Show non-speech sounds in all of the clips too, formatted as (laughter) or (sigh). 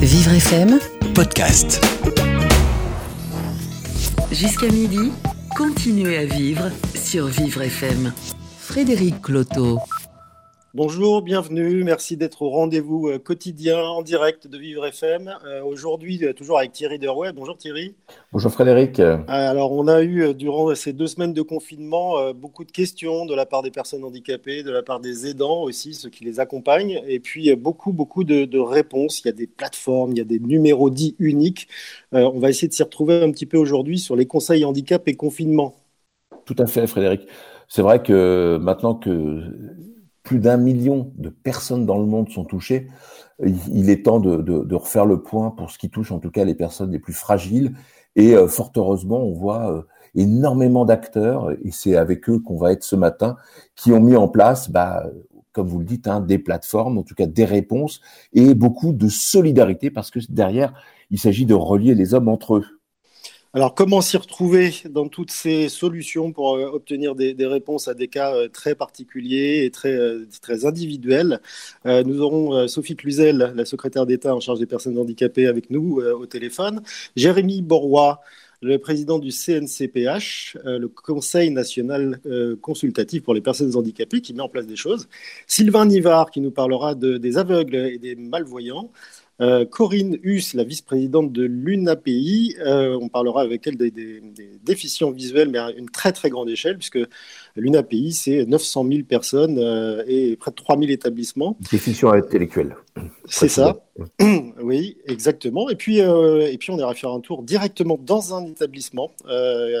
Vivre FM, podcast. jusqu'à midi, continuez à vivre sur Vivre FM. Frédéric Cloteau. Bonjour, bienvenue, merci d'être au rendez-vous euh, quotidien en direct de Vivre FM. Euh, Aujourd'hui, euh, toujours avec Thierry Derouet. Bonjour Thierry. Bonjour Frédéric. Alors, on a eu durant ces deux semaines de confinement beaucoup de questions de la part des personnes handicapées, de la part des aidants aussi, ceux qui les accompagnent, et puis beaucoup, beaucoup de, de réponses. Il y a des plateformes, il y a des numéros dits uniques. Euh, on va essayer de s'y retrouver un petit peu aujourd'hui sur les conseils handicap et confinement. Tout à fait Frédéric. C'est vrai que maintenant que plus d'un million de personnes dans le monde sont touchées, il est temps de refaire le point pour ce qui touche en tout cas les personnes les plus fragiles. Et euh, fort heureusement, on voit euh, énormément d'acteurs, et c'est avec eux qu'on va être ce matin, qui ont mis en place, bah, comme vous le dites, hein, des plateformes, en tout cas des réponses, et beaucoup de solidarité, parce que derrière, il s'agit de relier les hommes entre eux. Alors, comment s'y retrouver dans toutes ces solutions pour euh, obtenir des, réponses à des cas euh, très particuliers et très, euh, très individuels? Nous aurons Sophie Cluzel, la secrétaire d'État en charge des personnes handicapées, avec nous au téléphone. Jérémy Borroy, le président du CNCPH, le Conseil national consultatif pour les personnes handicapées, qui met en place des choses. Sylvain Nivard, qui nous parlera de- des aveugles et des malvoyants. Euh, Corinne Huss, la vice-présidente de l'UNAPI, euh, on parlera avec elle des, des- des déficients visuels, mais à une très très grande échelle, puisque l'UNAPI, c'est 900 000 personnes euh, et près de 3 000 établissements. Définition intellectuelle. C'est ça, (clears throat) oui, exactement. Et puis, et puis on ira faire un tour directement dans un établissement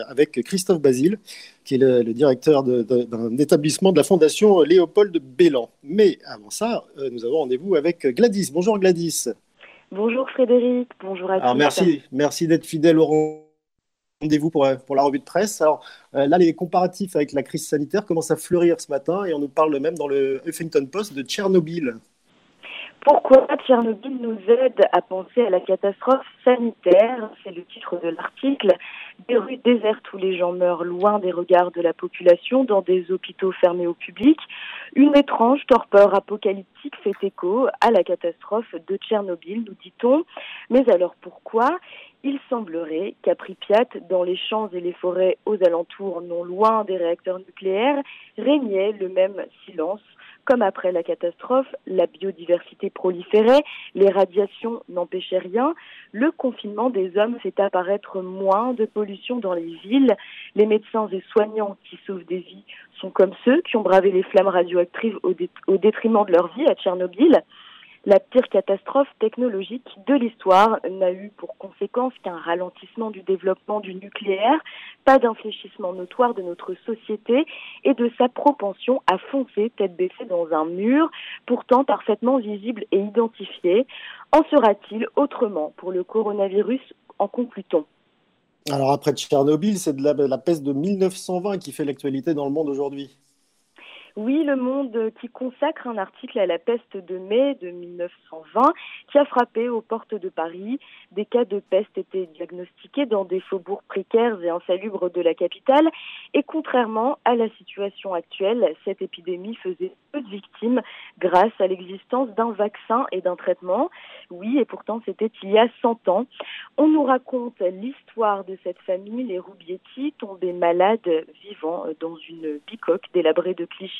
avec Christophe Basile, qui est le, le directeur d'un établissement de la Fondation Léopold Bélan. Mais avant ça, nous avons rendez-vous avec Gladys. Bonjour Gladys. Bonjour Frédéric, bonjour à Alors tous. merci, merci d'être fidèle au rendez-vous pour, la- pour la revue de presse. Alors euh, là, les comparatifs avec la crise sanitaire commencent à fleurir ce matin et on nous parle même dans le Huffington Post de Tchernobyl. Pourquoi Tchernobyl nous aide à penser à la catastrophe sanitaire? C'est le titre de l'article. Des rues désertes où les gens meurent loin des regards de la population, dans des hôpitaux fermés au public. Une étrange torpeur apocalyptique fait écho à la catastrophe de Tchernobyl, nous dit-on. Mais alors pourquoi? Il semblerait qu'à Pripyat, dans les champs et les forêts aux alentours, non loin des réacteurs nucléaires, régnait le même silence comme après la catastrophe, la biodiversité proliférait, les radiations n'empêchaient rien, le confinement des hommes fait apparaître moins de pollution dans les villes. Les médecins et soignants qui sauvent des vies sont comme ceux qui ont bravé les flammes radioactives au, au détriment de leur vie à Tchernobyl. La pire catastrophe technologique de l'histoire n'a eu pour conséquence qu'un ralentissement du développement du nucléaire, pas d'infléchissement notoire de notre société et de sa propension à foncer tête baissée dans un mur, pourtant parfaitement visible et identifié. En sera-t-il autrement pour le coronavirus en conclut-on? Alors après Tchernobyl, c'est de la, la peste de 1920 qui fait l'actualité dans le monde aujourd'hui. Oui, Le Monde qui consacre un article à la peste de mai de 1920 qui a frappé aux portes de Paris. Des cas de peste étaient diagnostiqués dans des faubourgs précaires et insalubres de la capitale. Et contrairement à la situation actuelle, cette épidémie faisait peu de victimes grâce à l'existence d'un vaccin et d'un traitement. Oui, et pourtant c'était il y a 100 ans. On nous raconte l'histoire de cette famille, les Roubietti, tombés malades vivant dans une bicoque délabrée de clichés.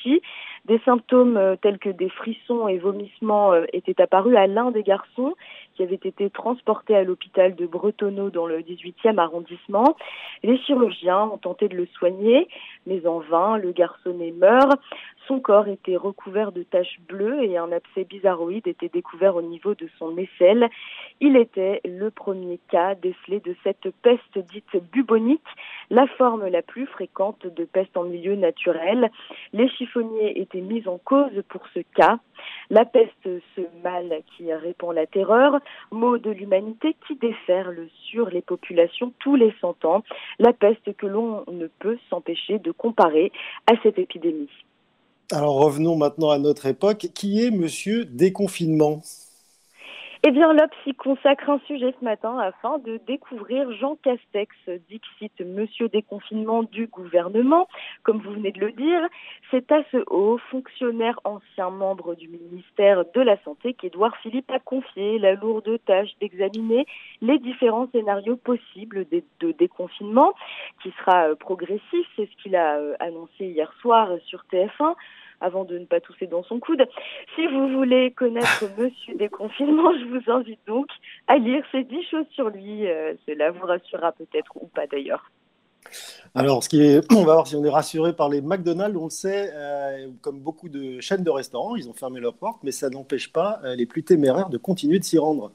Des symptômes euh, tels que des frissons et vomissements euh, étaient apparus à l'un des garçons qui avait été transporté à l'hôpital de Bretonneau dans le 18e arrondissement. Les chirurgiens ont tenté de le soigner, mais en vain, le garçonnet meurt. Son corps était recouvert de taches bleues et un abcès bizarroïde était découvert au niveau de son aisselle. Il était le premier cas décelé de cette peste dite bubonique, la forme la plus fréquente de peste en milieu naturel. Les chiffonniers étaient mis en cause pour ce cas. La peste, ce mal qui répand la terreur, mot de l'humanité qui déferle sur les populations tous les cent ans, la peste que l'on ne peut s'empêcher de comparer à cette épidémie. Alors revenons maintenant à notre époque. Qui est Monsieur Déconfinement Eh bien, l'Obs consacre un sujet ce matin afin de découvrir Jean Castex, dixit Monsieur Déconfinement du gouvernement. Comme vous venez de le dire, c'est à ce haut fonctionnaire ancien membre du ministère de la Santé qu'Édouard Philippe a confié la lourde tâche d'examiner les différents scénarios possibles de déconfinement, qui sera progressif, c'est ce qu'il a euh, annoncé hier soir sur TF1 avant de ne pas tousser dans son coude. Si vous voulez connaître (laughs) Monsieur Déconfinement, je vous invite donc à lire ces dix choses sur lui. Euh, cela vous rassurera peut-être ou pas d'ailleurs. Alors, ce qui est, (clears throat) on va voir si on est rassuré par les McDonald's. On le sait, euh, comme beaucoup de chaînes de restaurants, ils ont fermé leurs portes, mais ça n'empêche pas euh, les plus téméraires de continuer de s'y rendre.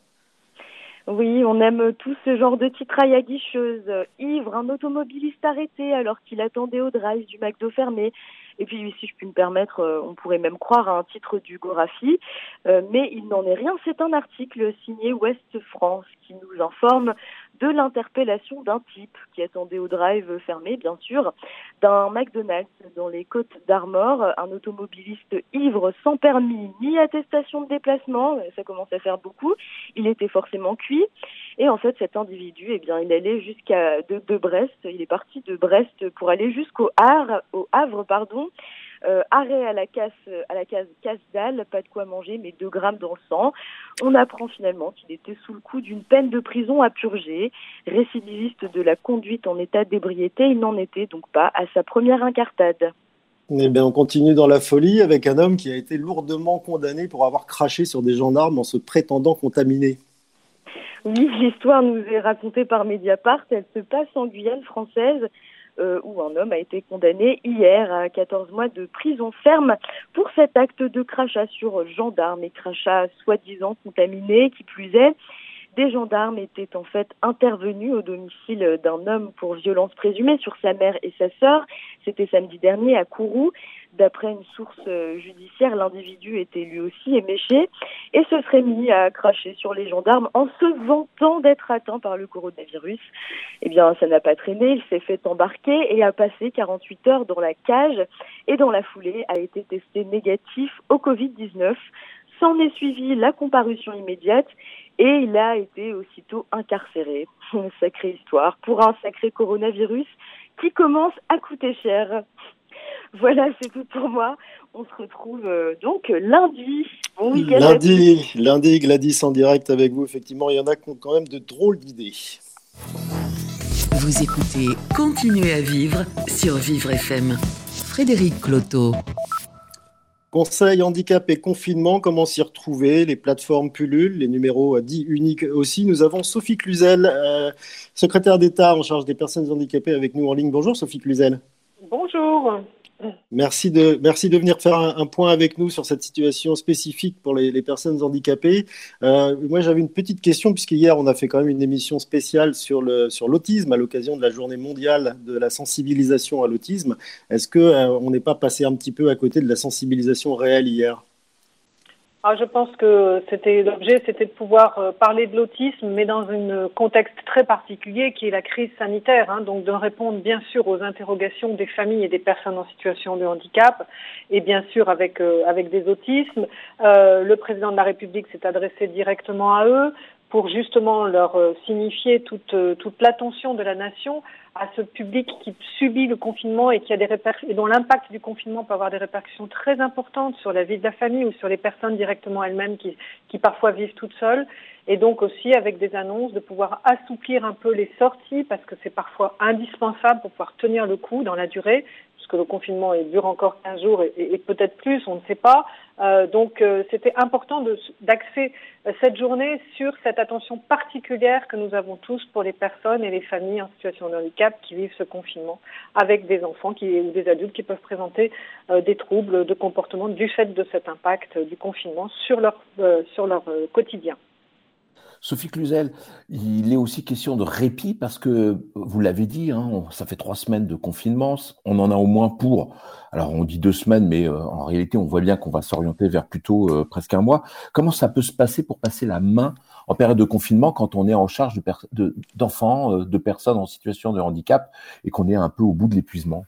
Oui, on aime tous ce genre de titraille aguicheuse. Ivre, un automobiliste arrêté alors qu'il attendait au drive du McDo fermé. Et puis, si je puis me permettre, euh, on pourrait même croire à un titre du Gorafi, euh, mais il n'en est rien. C'est un article signé Ouest France qui nous informe de l'interpellation d'un type qui attendait au drive fermé, bien sûr, d'un McDonald's dans les Côtes d'Armor, un automobiliste ivre sans permis ni attestation de déplacement, ça commence à faire beaucoup, il était forcément cuit, et en fait cet individu, eh bien, il allait jusqu'à de, Brest, il est parti de Brest pour aller jusqu'au Havre, Havre, pardon, euh, arrêt à la casse, à la case casse dalle, pas de quoi manger, mais 2 grammes dans le sang. On apprend finalement qu'il était sous le coup d'une peine de prison à purger. Récidiviste de la conduite en état d'ébriété, il n'en était donc pas à sa première incartade. Eh bien, on continue dans la folie avec un homme qui a été lourdement condamné pour avoir craché sur des gendarmes en se prétendant contaminé. Oui, l'histoire nous est racontée par Mediapart. Elle se passe en Guyane française. Euh, où un homme a été condamné hier à 14 mois de prison ferme pour cet acte de crachat sur gendarme et crachat soi-disant contaminé, qui plus est. Des gendarmes étaient en fait intervenus au domicile d'un homme pour violence présumée sur sa mère et sa sœur. C'était samedi dernier à Kourou. D'après une source euh, judiciaire, l'individu était lui aussi éméché et se serait mis à cracher sur les gendarmes en se vantant d'être atteint par le coronavirus. Eh bien, ça n'a pas traîné, il s'est fait embarquer et a passé 48 heures dans la cage et dans la foulée a été testé négatif au Covid-19. S'en est suivi la comparution immédiate et il a été aussitôt incarcéré. (laughs) Une sacrée histoire pour un sacré coronavirus qui commence à coûter cher. Voilà, c'est tout pour moi. On se retrouve euh, donc lundi. Bon lundi, lundi, Gladys en direct avec vous. Effectivement, il y en a qui ont quand même de drôles d'idées. Vous écoutez Continuez à vivre sur Vivre FM. Frédéric Cloteau. Conseil handicap et confinement, comment s'y retrouver? Les plateformes pullulent, les numéros dits uniques aussi. Nous avons Sophie Cluzel, euh, secrétaire d'État en charge des personnes handicapées avec nous en ligne. Bonjour Sophie Cluzel. Bonjour. Merci de, merci de venir faire un, point avec nous sur cette situation spécifique pour les, personnes handicapées. Euh, moi, j'avais une petite question, puisque hier, on a fait quand même une émission spéciale sur l'autisme à l'occasion de la journée mondiale de la sensibilisation à l'autisme. Est-ce qu'on euh, n'est pas passé un petit peu à côté de la sensibilisation réelle hier? Ah, je pense que c'était l'objet, c'était de pouvoir euh, parler de l'autisme, mais dans un contexte très particulier qui est la crise sanitaire, hein, donc de répondre bien sûr aux interrogations des familles et des personnes en situation de handicap, et bien sûr avec euh, avec des autismes. Euh, le président de la République s'est adressé directement à eux pour justement leur euh, signifier toute, euh, toute l'attention de la nation à ce public qui subit le confinement et qui a des et dont l'impact du confinement peut avoir des répercussions très importantes sur la vie de la famille ou sur les personnes directement elles-mêmes qui, qui parfois vivent toutes seules. Et donc aussi avec des annonces de pouvoir assouplir un peu les sorties parce que c'est parfois indispensable pour pouvoir tenir le coup dans la durée que le confinement dure encore 15 jours et, peut-être plus, on ne sait pas. Euh, donc euh, c'était important d'axer euh, cette journée sur cette attention particulière que nous avons tous pour les personnes et les familles en situation de handicap qui vivent ce confinement avec des enfants qui, ou des adultes qui peuvent présenter des troubles de comportement du fait de cet impact du confinement sur leur, sur leur quotidien. Sophie Cluzel, il est aussi question de répit parce que, vous l'avez dit, hein, ça fait trois semaines de confinement, on en a au moins pour, alors on dit deux semaines, mais euh, en réalité on voit bien qu'on va s'orienter vers plutôt euh, presque un mois. Comment ça peut se passer pour passer la main en période de confinement quand on est en charge d'enfants, de, euh, de personnes en situation de handicap et qu'on est un peu au bout de l'épuisement?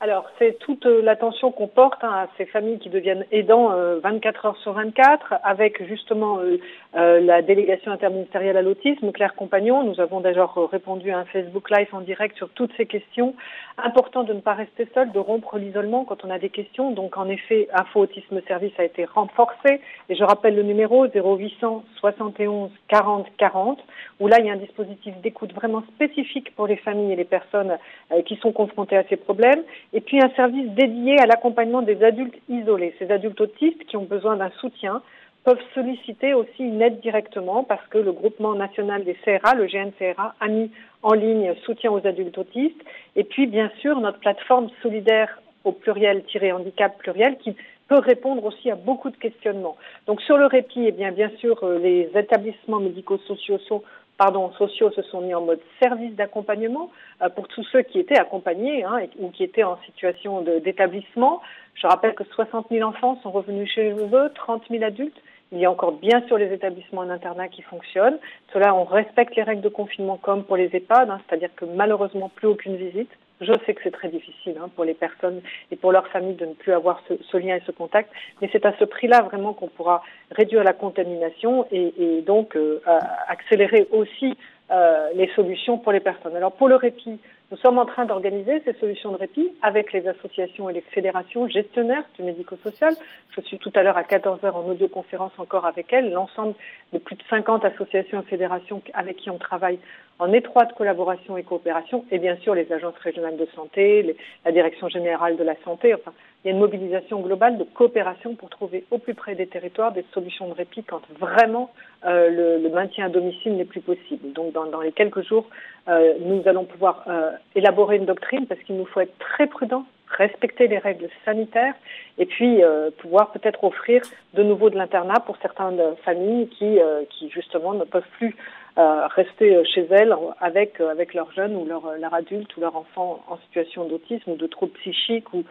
Alors, c'est toute euh, l'attention qu'on porte hein, à ces familles qui deviennent aidants 24 euh, heures sur 24, avec justement euh, la délégation interministérielle à l'autisme, Claire Compagnon. Nous avons d'ailleurs répondu à un Facebook Live en direct sur toutes ces questions. Important de ne pas rester seul, de rompre l'isolement quand on a des questions. Donc, en effet, Info Autisme Service a été renforcé. Et je rappelle le numéro 0800 71 40 40, où là, il y a un dispositif d'écoute vraiment spécifique pour les familles et les personnes qui sont confrontées à ces problèmes et puis un service dédié à l'accompagnement des adultes isolés. Ces adultes autistes qui ont besoin d'un soutien peuvent solliciter aussi une aide directement parce que le groupement national des CRA, le GNCRA, a mis en ligne soutien aux adultes autistes. Et puis, bien sûr, notre plateforme solidaire au pluriel-handicap pluriel qui peut répondre aussi à beaucoup de questionnements. Donc sur le répit, eh bien, bien sûr, euh, les établissements médico-sociaux sont pardon, sociaux se sont mis en mode service d'accompagnement euh, pour tous ceux qui étaient accompagnés hein, ou qui étaient en situation d'établissement. Je rappelle que 60 000 enfants sont revenus chez eux, 30 000 adultes. Il y a encore bien sûr les établissements en internat qui fonctionnent. Cela, on respecte les règles de confinement comme pour les EHPAD, hein, c'est-à-dire que malheureusement plus aucune visite. Je sais que c'est très difficile hein, pour les personnes et pour leurs familles de ne plus avoir ce, ce lien et ce contact, mais c'est à ce prix-là vraiment qu'on pourra réduire la contamination et, et donc euh, accélérer aussi euh, les solutions pour les personnes. Alors pour le répit, nous sommes en train d'organiser ces solutions de répit avec les associations et les fédérations gestionnaires du médico-social. Je suis tout à l'heure à 14h en audioconférence encore avec elles, l'ensemble de plus de 50 associations et fédérations avec qui on travaille en étroite collaboration et coopération, et bien sûr les agences régionales de santé, la direction générale de la santé. Enfin, il y a une mobilisation globale de coopération pour trouver au plus près des territoires des solutions de répit quand vraiment euh, le, le, maintien à domicile n'est plus possible. Donc dans, dans les quelques jours, euh, nous allons pouvoir euh, élaborer une doctrine parce qu'il nous faut être très prudent, respecter les règles sanitaires et puis euh, pouvoir peut-être offrir de nouveau de l'internat pour certaines familles qui, qui justement ne peuvent plus rester chez elles avec, avec leurs jeunes ou leurs leur adultes ou leurs enfants en situation d'autisme ou de troubles psychiques ou,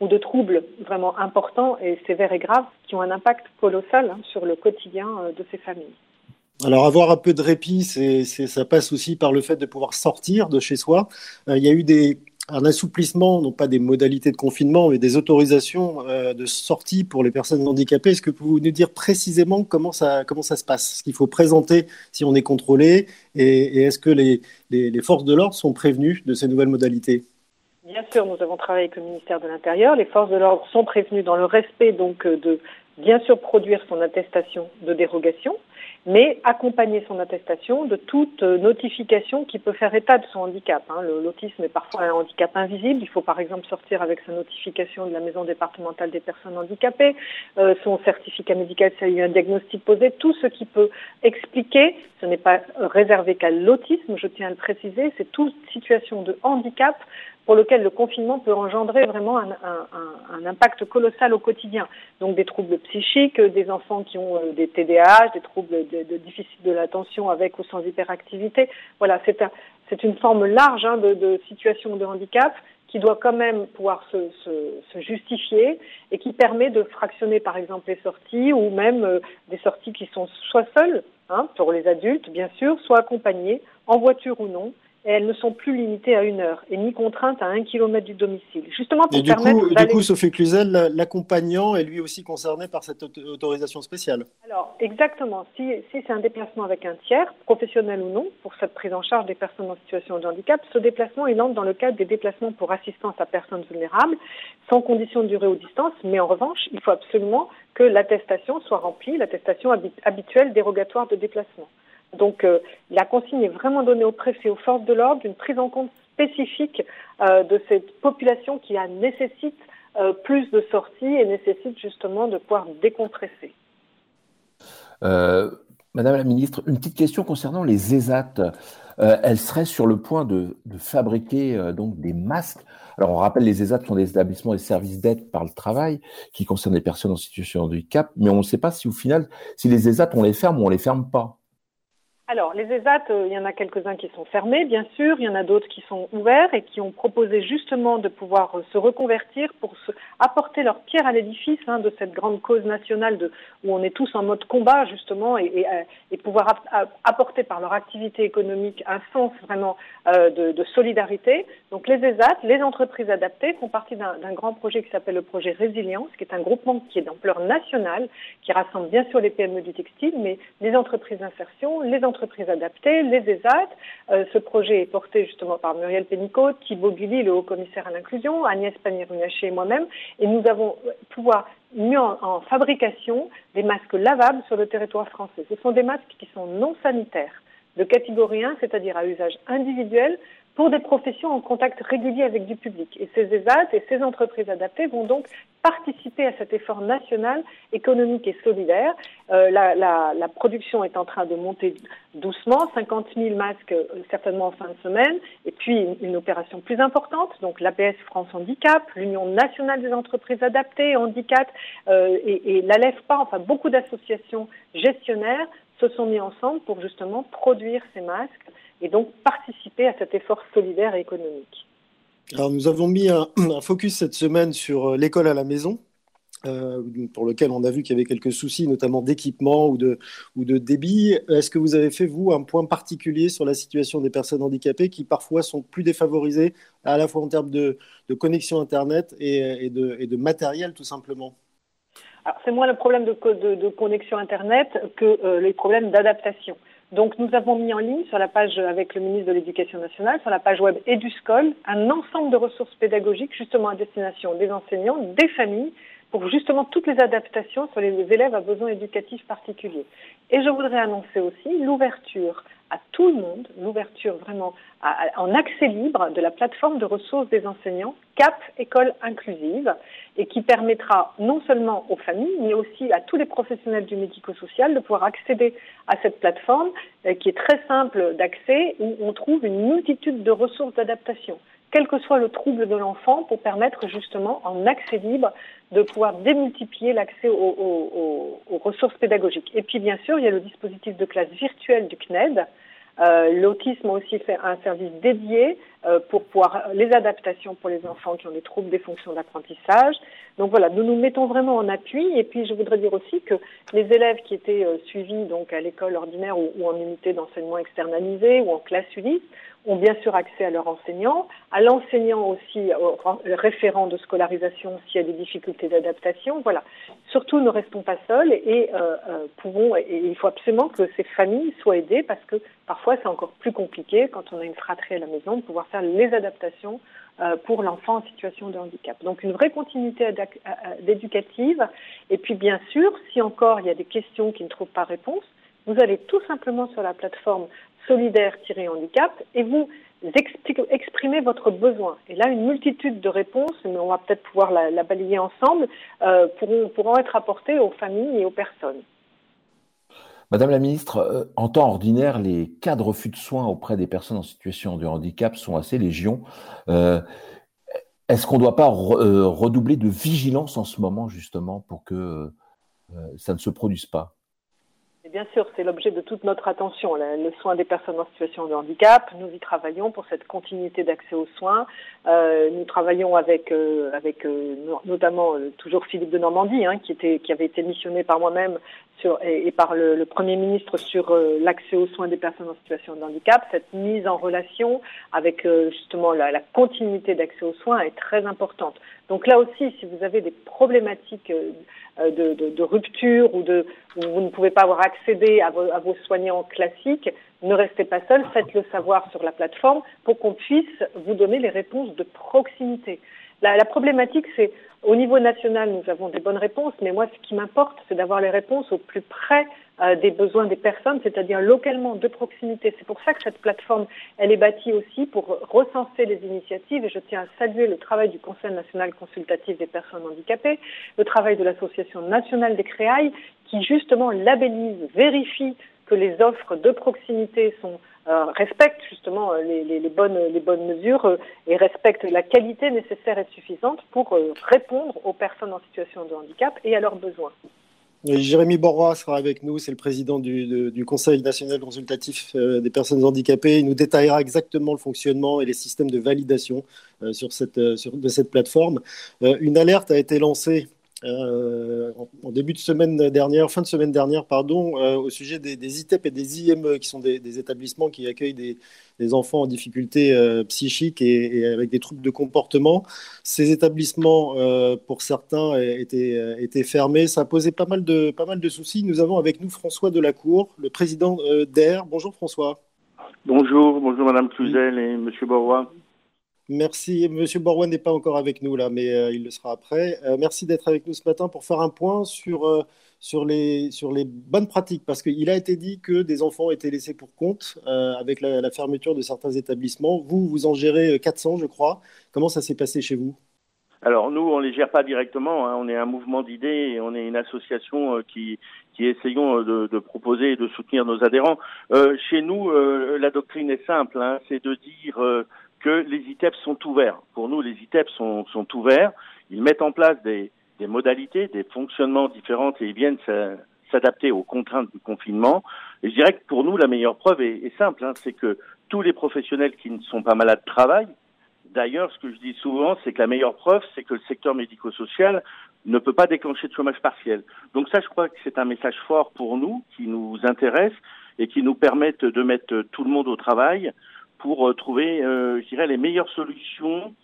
ou de troubles vraiment importants et sévères et graves qui ont un impact colossal hein, sur le quotidien de ces familles. Alors avoir un peu de répit, ça passe aussi par le fait de pouvoir sortir de chez soi. Euh, il y a eu un assouplissement, non pas des modalités de confinement, mais des autorisations euh, de sortie pour les personnes handicapées. Est-ce que vous pouvez nous dire précisément comment ça, se passe? Ce qu'il faut présenter si on est contrôlé et, est-ce que les, les, forces de l'ordre sont prévenues de ces nouvelles modalités? Bien sûr, nous avons travaillé avec le ministère de l'Intérieur. Les forces de l'ordre sont prévenues dans le respect donc de bien sûr produire son attestation de dérogation mais accompagner son attestation de toute notification qui peut faire état de son handicap. Hein. L'autisme est parfois un handicap invisible. Il faut par exemple sortir avec sa notification de la maison départementale des personnes handicapées, euh, son certificat médical s'il y a eu un diagnostic posé, tout ce qui peut expliquer, ce n'est pas réservé qu'à l'autisme, je tiens à le préciser, c'est toute situation de handicap pour lequel le confinement peut engendrer vraiment un, un, un, impact colossal au quotidien. Donc des troubles psychiques, des enfants qui ont euh, des TDAH, des troubles de, de déficit de l'attention avec ou sans hyperactivité. Voilà, c'est un, une forme large hein, de, de situation de handicap qui doit quand même pouvoir se, se, se, justifier et qui permet de fractionner par exemple les sorties ou même euh, des sorties qui sont soit seules, hein, pour les adultes bien sûr, soit accompagnées, en voiture ou non, et elles ne sont plus limitées à une heure et ni contraintes à un kilomètre du domicile. Justement pour et du permettre coup, du coup, Sophie Cluzel, l'accompagnant est lui aussi concerné par cette autorisation spéciale. Alors exactement. Si, si c'est un déplacement avec un tiers, professionnel ou non, pour cette prise en charge des personnes en situation de handicap, ce déplacement il entre dans le cadre des déplacements pour assistance à personnes vulnérables, sans condition de durée ou distance. Mais en revanche, il faut absolument que l'attestation soit remplie, l'attestation habituelle dérogatoire de déplacement. Donc euh, la consigne est vraiment donnée au préfet, aux forces de l'ordre, d'une prise en compte spécifique euh, de cette population qui nécessite euh, plus de sorties et nécessite justement de pouvoir décompresser. Madame la ministre, une petite question concernant les ESAT. elles seraient sur le point de, de fabriquer donc des masques. Alors on rappelle, les ESAT sont des établissements et services d'aide par le travail qui concernent les personnes en situation de handicap, mais on ne sait pas si au final, si les ESAT on les ferme ou on les ferme pas. Alors, les ESAT, euh, il y en a quelques-uns qui sont fermés, bien sûr. Il y en a d'autres qui sont ouverts et qui ont proposé justement de pouvoir euh, se reconvertir pour apporter leur pierre à l'édifice hein, de cette grande cause nationale de, où on est tous en mode combat, justement, et, et, euh, pouvoir apporter par leur activité économique un sens vraiment de, de, solidarité. Donc, les ESAT, les entreprises adaptées, font partie d'un grand projet qui s'appelle le projet Résilience, qui est un groupement qui est d'ampleur nationale, qui rassemble bien sûr les PME du textile, mais les entreprises d'insertion, les entreprises entreprises adaptées, les ESAT. Euh, ce projet est porté justement par Muriel Pénicaud, Thibaut Gulli, le haut-commissaire à l'inclusion, Agnès Pannier-Runacher et moi-même. Et nous avons pouvoir mis en, en, fabrication des masques lavables sur le territoire français. Ce sont des masques qui sont non sanitaires, de catégorie 1, c'est-à-dire à usage individuel, pour des professions en contact régulier avec du public. Et ces ESAT et ces entreprises adaptées vont donc participer à cet effort national économique et solidaire. Euh, la, la, la, production est en train de monter doucement, 50 000 masques euh, certainement en fin de semaine, et puis une, opération plus importante, donc l'APS France Handicap, l'Union nationale des entreprises adaptées, Handicap euh, et, et l'ALEFPA, enfin beaucoup d'associations gestionnaires se sont mis ensemble pour justement produire ces masques et donc participer à cet effort solidaire et économique. Alors nous avons mis un, focus cette semaine sur euh, l'école à la maison. Euh, pour lequel on a vu qu'il y avait quelques soucis, notamment d'équipement ou de, ou de débit. Est-ce que vous avez fait, vous, un point particulier sur la situation des personnes handicapées qui parfois sont plus défavorisées, à la fois en termes de, de connexion Internet et, et, de, et, de, matériel, tout simplement? Alors, c'est moins le problème de, de connexion Internet que euh, les problèmes d'adaptation. Donc nous avons mis en ligne sur la page avec le ministre de l'Éducation nationale, sur la page web EduScol, un ensemble de ressources pédagogiques justement à destination des enseignants, des familles, pour justement toutes les adaptations sur les élèves à besoins éducatifs particuliers. Et je voudrais annoncer aussi l'ouverture à tout le monde, l'ouverture vraiment en accès libre de la plateforme de ressources des enseignants CAP École Inclusive et qui permettra non seulement aux familles, mais aussi à tous les professionnels du médico-social de pouvoir accéder à cette plateforme euh, qui est très simple d'accès où on trouve une multitude de ressources d'adaptation quel que soit le trouble de l'enfant, pour permettre justement en accès libre de pouvoir démultiplier l'accès aux, ressources pédagogiques. Et puis bien sûr, il y a le dispositif de classe virtuelle du CNED. Euh, L'autisme a aussi fait un service dédié euh, pour pouvoir les adaptations pour les enfants qui ont des troubles des fonctions d'apprentissage. Donc voilà, nous nous mettons vraiment en appui. Et puis je voudrais dire aussi que les élèves qui étaient euh, suivis donc à l'école ordinaire ou, ou en unité d'enseignement externalisé ou en classe Ulysse ont bien sûr accès à leur enseignant, à l'enseignant aussi, au référent de scolarisation s'il y a des difficultés d'adaptation. Voilà. Surtout, ne restons pas seuls et euh, euh, pouvons. Et il faut absolument que ces familles soient aidées parce que parfois c'est encore plus compliqué quand on a une fratrie à la maison de pouvoir faire les adaptations euh, pour l'enfant en situation de handicap. Donc une vraie continuité d'éducative. Et puis bien sûr, si encore il y a des questions qui ne trouvent pas réponse, vous allez tout simplement sur la plateforme solidaire-handicap et vous exprimez votre besoin. Et là, une multitude de réponses, mais on va peut-être pouvoir la, la, balayer ensemble, euh, pourront, être apportées aux familles et aux personnes. Madame la ministre, euh, en temps ordinaire, les cas de refus de soins auprès des personnes en situation de handicap sont assez légions. Euh, Est-ce qu'on ne doit pas euh, redoubler de vigilance en ce moment, justement, pour que ça ne se produise pas? Bien sûr, c'est l'objet de toute notre attention, le soin des personnes en situation de handicap. Nous y travaillons pour cette continuité d'accès aux soins. Euh, nous travaillons avec, euh, avec euh, notamment toujours Philippe de Normandie, hein, qui, avait été missionné par moi-même et, par le, Premier ministre sur l'accès aux soins des personnes en situation de handicap. Cette mise en relation avec justement la, continuité d'accès aux soins est très importante. Donc là aussi, si vous avez des problématiques de, rupture ou de vous ne pouvez pas avoir vos, à vos soignants classiques, ne restez pas seul, faites-le savoir sur la plateforme pour qu'on puisse vous donner les réponses de proximité. La, la problématique, c'est au niveau national, nous avons des bonnes réponses, mais moi, ce qui m'importe, c'est d'avoir les réponses au plus près euh, des besoins des personnes, c'est-à-dire localement, de proximité. C'est pour ça que cette plateforme, elle est bâtie aussi pour recenser les initiatives, et je tiens à saluer le travail du Conseil national consultatif des personnes handicapées, le travail de l'Association nationale des créailles, qui justement labellise, vérifie que les offres de proximité sont euh, respectent justement euh, les, bonnes, mesures et respectent la qualité nécessaire et suffisante pour répondre aux personnes en situation de handicap et à leurs besoins. Jérémy Borrois sera avec nous, c'est le président du, Conseil national consultatif euh, des personnes handicapées. Il nous détaillera exactement le fonctionnement et les systèmes de validation euh, euh, sur, de cette plateforme. une alerte a été lancée euh, en, début de semaine dernière, fin de semaine dernière, pardon, euh, au sujet des, ITEP et des IME, qui sont des, établissements qui accueillent des, enfants en difficulté euh, psychique et, avec des troubles de comportement. Ces établissements, pour certains, étaient, étaient, fermés. Ça posé pas mal, de, pas mal de soucis. Nous avons avec nous François Delacour, le président d'AIR. Bonjour François. Bonjour, bonjour Madame Cluzel et Monsieur Borrois. Merci. Monsieur Borrois n'est pas encore avec nous là, mais euh, il le sera après. Euh, merci d'être avec nous ce matin pour faire un point sur, euh, sur, les, sur les bonnes pratiques, parce qu'il a été dit que des enfants étaient laissés pour compte avec la, fermeture de certains établissements. Vous, vous en gérez 400, je crois. Comment ça s'est passé chez vous? Alors nous, on ne les gère pas directement. Hein. On est un mouvement d'idées et on est une association qui, qui essayons de, de, proposer et de soutenir nos adhérents. chez nous, la doctrine est simple, hein. c'est de dire que les ITEP sont ouverts. Pour nous, les ITEP sont, ouverts. Ils mettent en place des, modalités, des fonctionnements différents et ils viennent s'adapter aux contraintes du confinement. Et je dirais que pour nous, la meilleure preuve est, simple, hein, c'est que tous les professionnels qui ne sont pas malades travaillent. D'ailleurs, ce que je dis souvent, c'est que la meilleure preuve, c'est que le secteur médico-social ne peut pas déclencher de chômage partiel. Donc ça, je crois que c'est un message fort pour nous, qui nous intéresse et qui nous permettent de mettre tout le monde au travail pour euh, trouver, euh, je dirais, les meilleures solutions,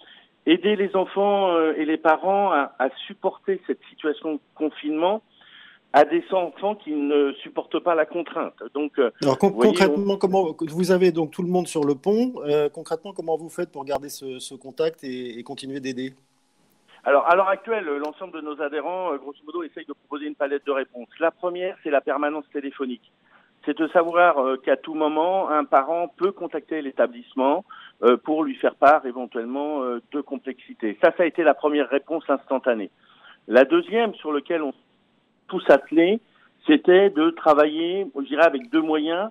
aider les enfants euh, et les parents à, supporter cette situation de confinement à des enfants qui ne supportent pas la contrainte. Donc, Alors concrètement, comment vous avez donc tout le monde sur le pont Concrètement, comment vous faites pour garder ce, contact et, continuer d'aider? Alors, à l'heure actuelle, l'ensemble de nos adhérents, grosso modo, essayent de proposer une palette de réponses. La première, c'est la permanence téléphonique c'est de savoir euh, qu'à tout moment, un parent peut contacter l'établissement euh, pour lui faire part éventuellement euh, de complexité. Ça, ça a été la première réponse instantanée. La deuxième, sur laquelle on tous attelés, c'était de travailler, je dirais, avec deux moyens,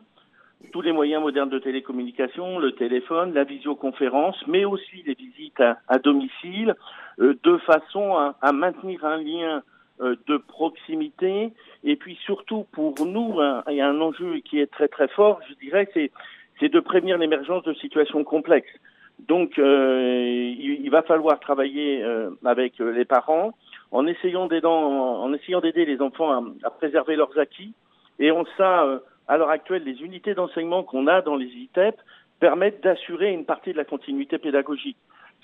tous les moyens modernes de télécommunication, le téléphone, la visioconférence, mais aussi les visites à, domicile, de façon à maintenir un lien de proximité. Et puis surtout pour nous, il y a un enjeu qui est très très fort, je dirais, c'est c'est de prévenir l'émergence de situations complexes. Donc euh, il, va falloir travailler euh, avec les parents en essayant d'aider en essayant d'aider les enfants à, à, préserver leurs acquis. Et on ça, à l'heure actuelle, les unités d'enseignement qu'on a dans les ITEP permettent d'assurer une partie de la continuité pédagogique.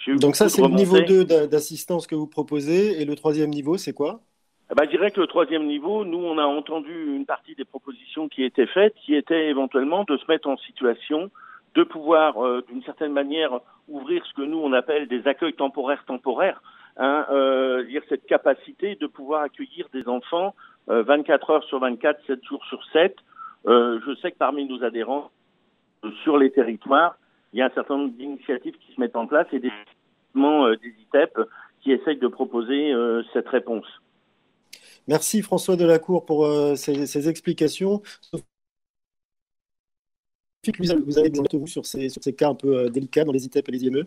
Donc ça, c'est le niveau 2 d'assistance que vous proposez. Et le troisième niveau, c'est quoi? Eh ben, je dirais que le troisième niveau, nous, on a entendu une partie des propositions qui étaient faites, qui étaient éventuellement de se mettre en situation de pouvoir, euh, d'une certaine manière, ouvrir ce que nous, on appelle des accueils temporaires temporaires, hein, euh, dire cette capacité de pouvoir accueillir des enfants euh, 24 heures sur 24, 7 jours sur 7. Euh, je sais que parmi nos adhérents, euh, sur les territoires, il y a un certain nombre d'initiatives qui se mettent en place et des, des ITEP qui essayent de proposer cette réponse. Merci François Delacour pour euh, ces, explications. Vous avez des vous sur ces, cas un peu euh, délicats dans les ITEP et les IME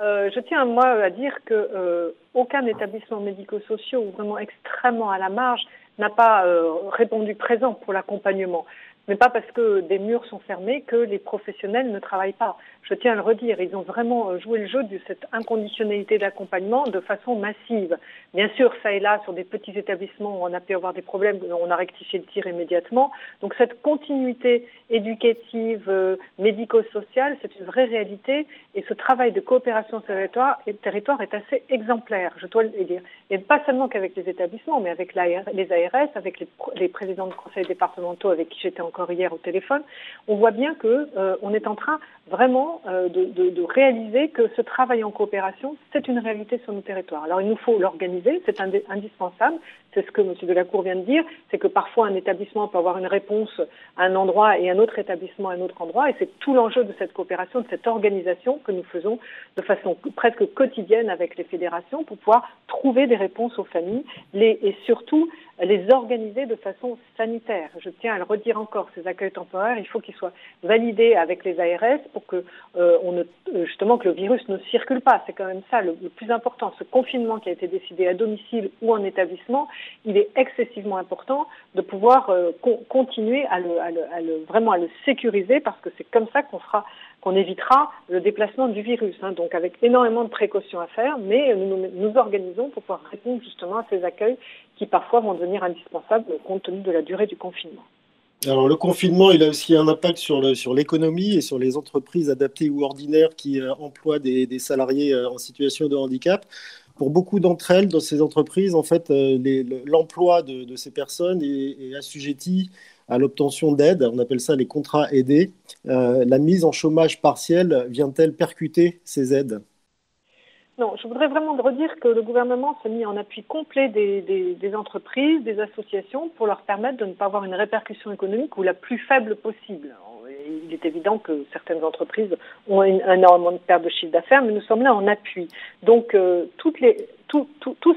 euh, je tiens moi à dire que aucun établissement médico-social ou vraiment extrêmement à la marge n'a pas répondu présent pour l'accompagnement mais pas parce que des murs sont fermés que les professionnels ne travaillent pas. Je tiens à le redire, ils ont vraiment euh, joué le jeu de cette inconditionnalité d'accompagnement de façon massive. Bien sûr, ça et là, sur des petits établissements où on a pu avoir des problèmes, on a rectifié le tir immédiatement. Donc cette continuité éducative, euh, médico-sociale, c'est une vraie réalité et ce travail de coopération territoire, territoire est assez exemplaire, je dois le dire. Et pas seulement qu'avec les établissements, mais avec les ARS, avec les, les présidents de conseils départementaux avec qui j'étais encore hier au téléphone, on voit bien que euh, on est en train vraiment euh, de, réaliser que ce travail en coopération, c'est une réalité sur nos territoires. Alors il nous faut l'organiser, c'est indispensable. C'est ce que M. Delacour vient de dire, c'est que parfois un établissement peut avoir une réponse à un endroit et un autre établissement à un autre endroit, et c'est tout l'enjeu de cette coopération, de cette organisation que nous faisons de façon presque quotidienne avec les fédérations pour pouvoir trouver des réponses aux familles les, et surtout les organiser de façon sanitaire. Je tiens à le redire encore ces accueils temporaires, il faut qu'ils soient validés avec les ARS pour que euh, on ne, euh, justement que le virus ne circule pas. C'est quand même ça le, plus important. Ce confinement qui a été décidé à domicile ou en établissement, il est excessivement important de pouvoir euh, continuer à le, vraiment à le sécuriser parce que c'est comme ça qu'on fera qu'on évitera le déplacement du virus. Hein, donc avec énormément de précautions à faire, mais nous nous organisons pour pouvoir répondre justement à ces accueils qui parfois vont devenir indispensables compte tenu de la durée du confinement. Alors le confinement, il a aussi un impact sur, l'économie et sur les entreprises adaptées ou ordinaires qui euh, emploient des, des, salariés euh, en situation de handicap. Pour beaucoup d'entre elles, dans ces entreprises, en fait, euh, l'emploi de, ces personnes est, assujetti à l'obtention d'aide. On appelle ça les contrats aidés. la mise en chômage partiel vient-elle percuter ces aides? Non, je voudrais vraiment redire que le gouvernement s'est mis en appui complet des, entreprises, des associations, pour leur permettre de ne pas avoir une répercussion économique ou la plus faible possible. Il est évident que certaines entreprises ont un énormément de perte de chiffre d'affaires, mais nous sommes là en appui. Donc, euh, tout,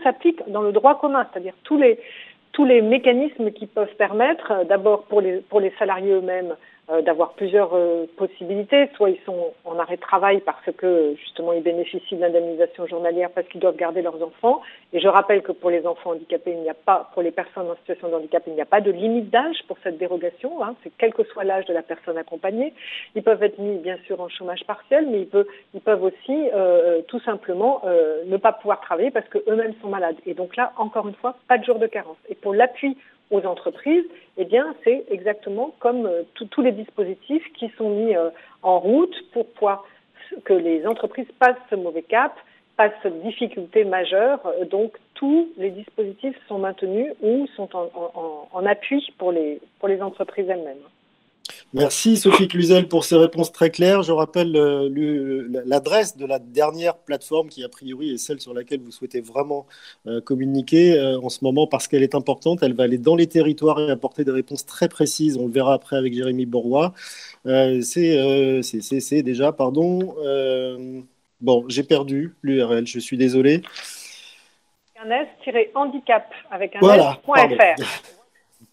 s'applique dans le droit commun, c'est-à-dire tous les, mécanismes qui peuvent permettre, euh, d'abord pour les, salariés eux-mêmes, d'avoir plusieurs euh, possibilités. Soit ils sont en arrêt de travail parce que justement ils bénéficient de l'indemnisation journalière parce qu'ils doivent garder leurs enfants. Et je rappelle que pour les enfants handicapés, il n'y a pas, pour les personnes en situation de handicap, il n'y a pas de limite d'âge pour cette dérogation. Hein. C'est quel que soit l'âge de la personne accompagnée. Ils peuvent être mis bien sûr en chômage partiel, mais ils peuvent, ils peuvent aussi euh, tout simplement euh, ne pas pouvoir travailler parce que eux-mêmes sont malades. Et donc là, encore une fois, pas de jour de carence. Et pour l'appui aux entreprises, eh bien, c'est exactement comme euh, tous les dispositifs qui sont mis euh, en route pour que les entreprises passent ce mauvais cap, passent cette difficulté majeure. Euh, donc, tous les dispositifs sont maintenus ou sont en, en, en appui pour les, pour les entreprises elles-mêmes. Merci Sophie Cluzel pour ces réponses très claires. Je rappelle euh, l'adresse de la dernière plateforme qui a priori est celle sur laquelle vous souhaitez vraiment euh, communiquer euh, en ce moment parce qu'elle est importante. Elle va aller dans les territoires et apporter des réponses très précises. On le verra après avec Jérémy Bourrois. C'est déjà, pardon. bon, j'ai perdu l'URL, je suis désolé. Un s-handicap avec un s.fr.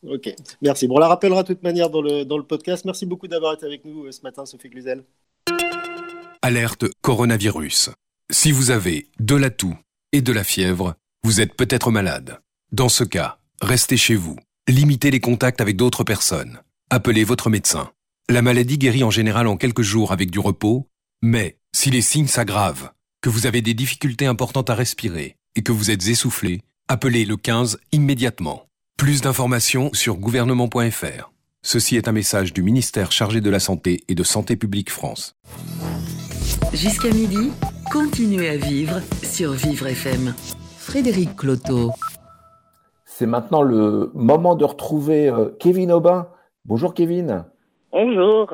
Ok, merci. On la rappellera de toute manière dans le, dans le podcast. Merci beaucoup d'avoir été avec nous euh, ce matin, Sophie Cluzel. Alerte coronavirus. Si vous avez de la toux et de la fièvre, vous êtes peut-être malade. Dans ce cas, restez chez vous. Limitez les contacts avec d'autres personnes. Appelez votre médecin. La maladie guérit en général en quelques jours avec du repos, mais si les signes s'aggravent, que vous avez des difficultés importantes à respirer et que vous êtes essoufflé, appelez le 15 immédiatement. Plus d'informations sur gouvernement.fr. Ceci est un message du ministère chargé de la Santé et de Santé publique France. Jusqu'à midi, continuez à vivre sur Vivre FM. Frédéric Cloteau. C'est maintenant le moment de retrouver euh, Kevin Aubin. Bonjour Kevin. Bonjour.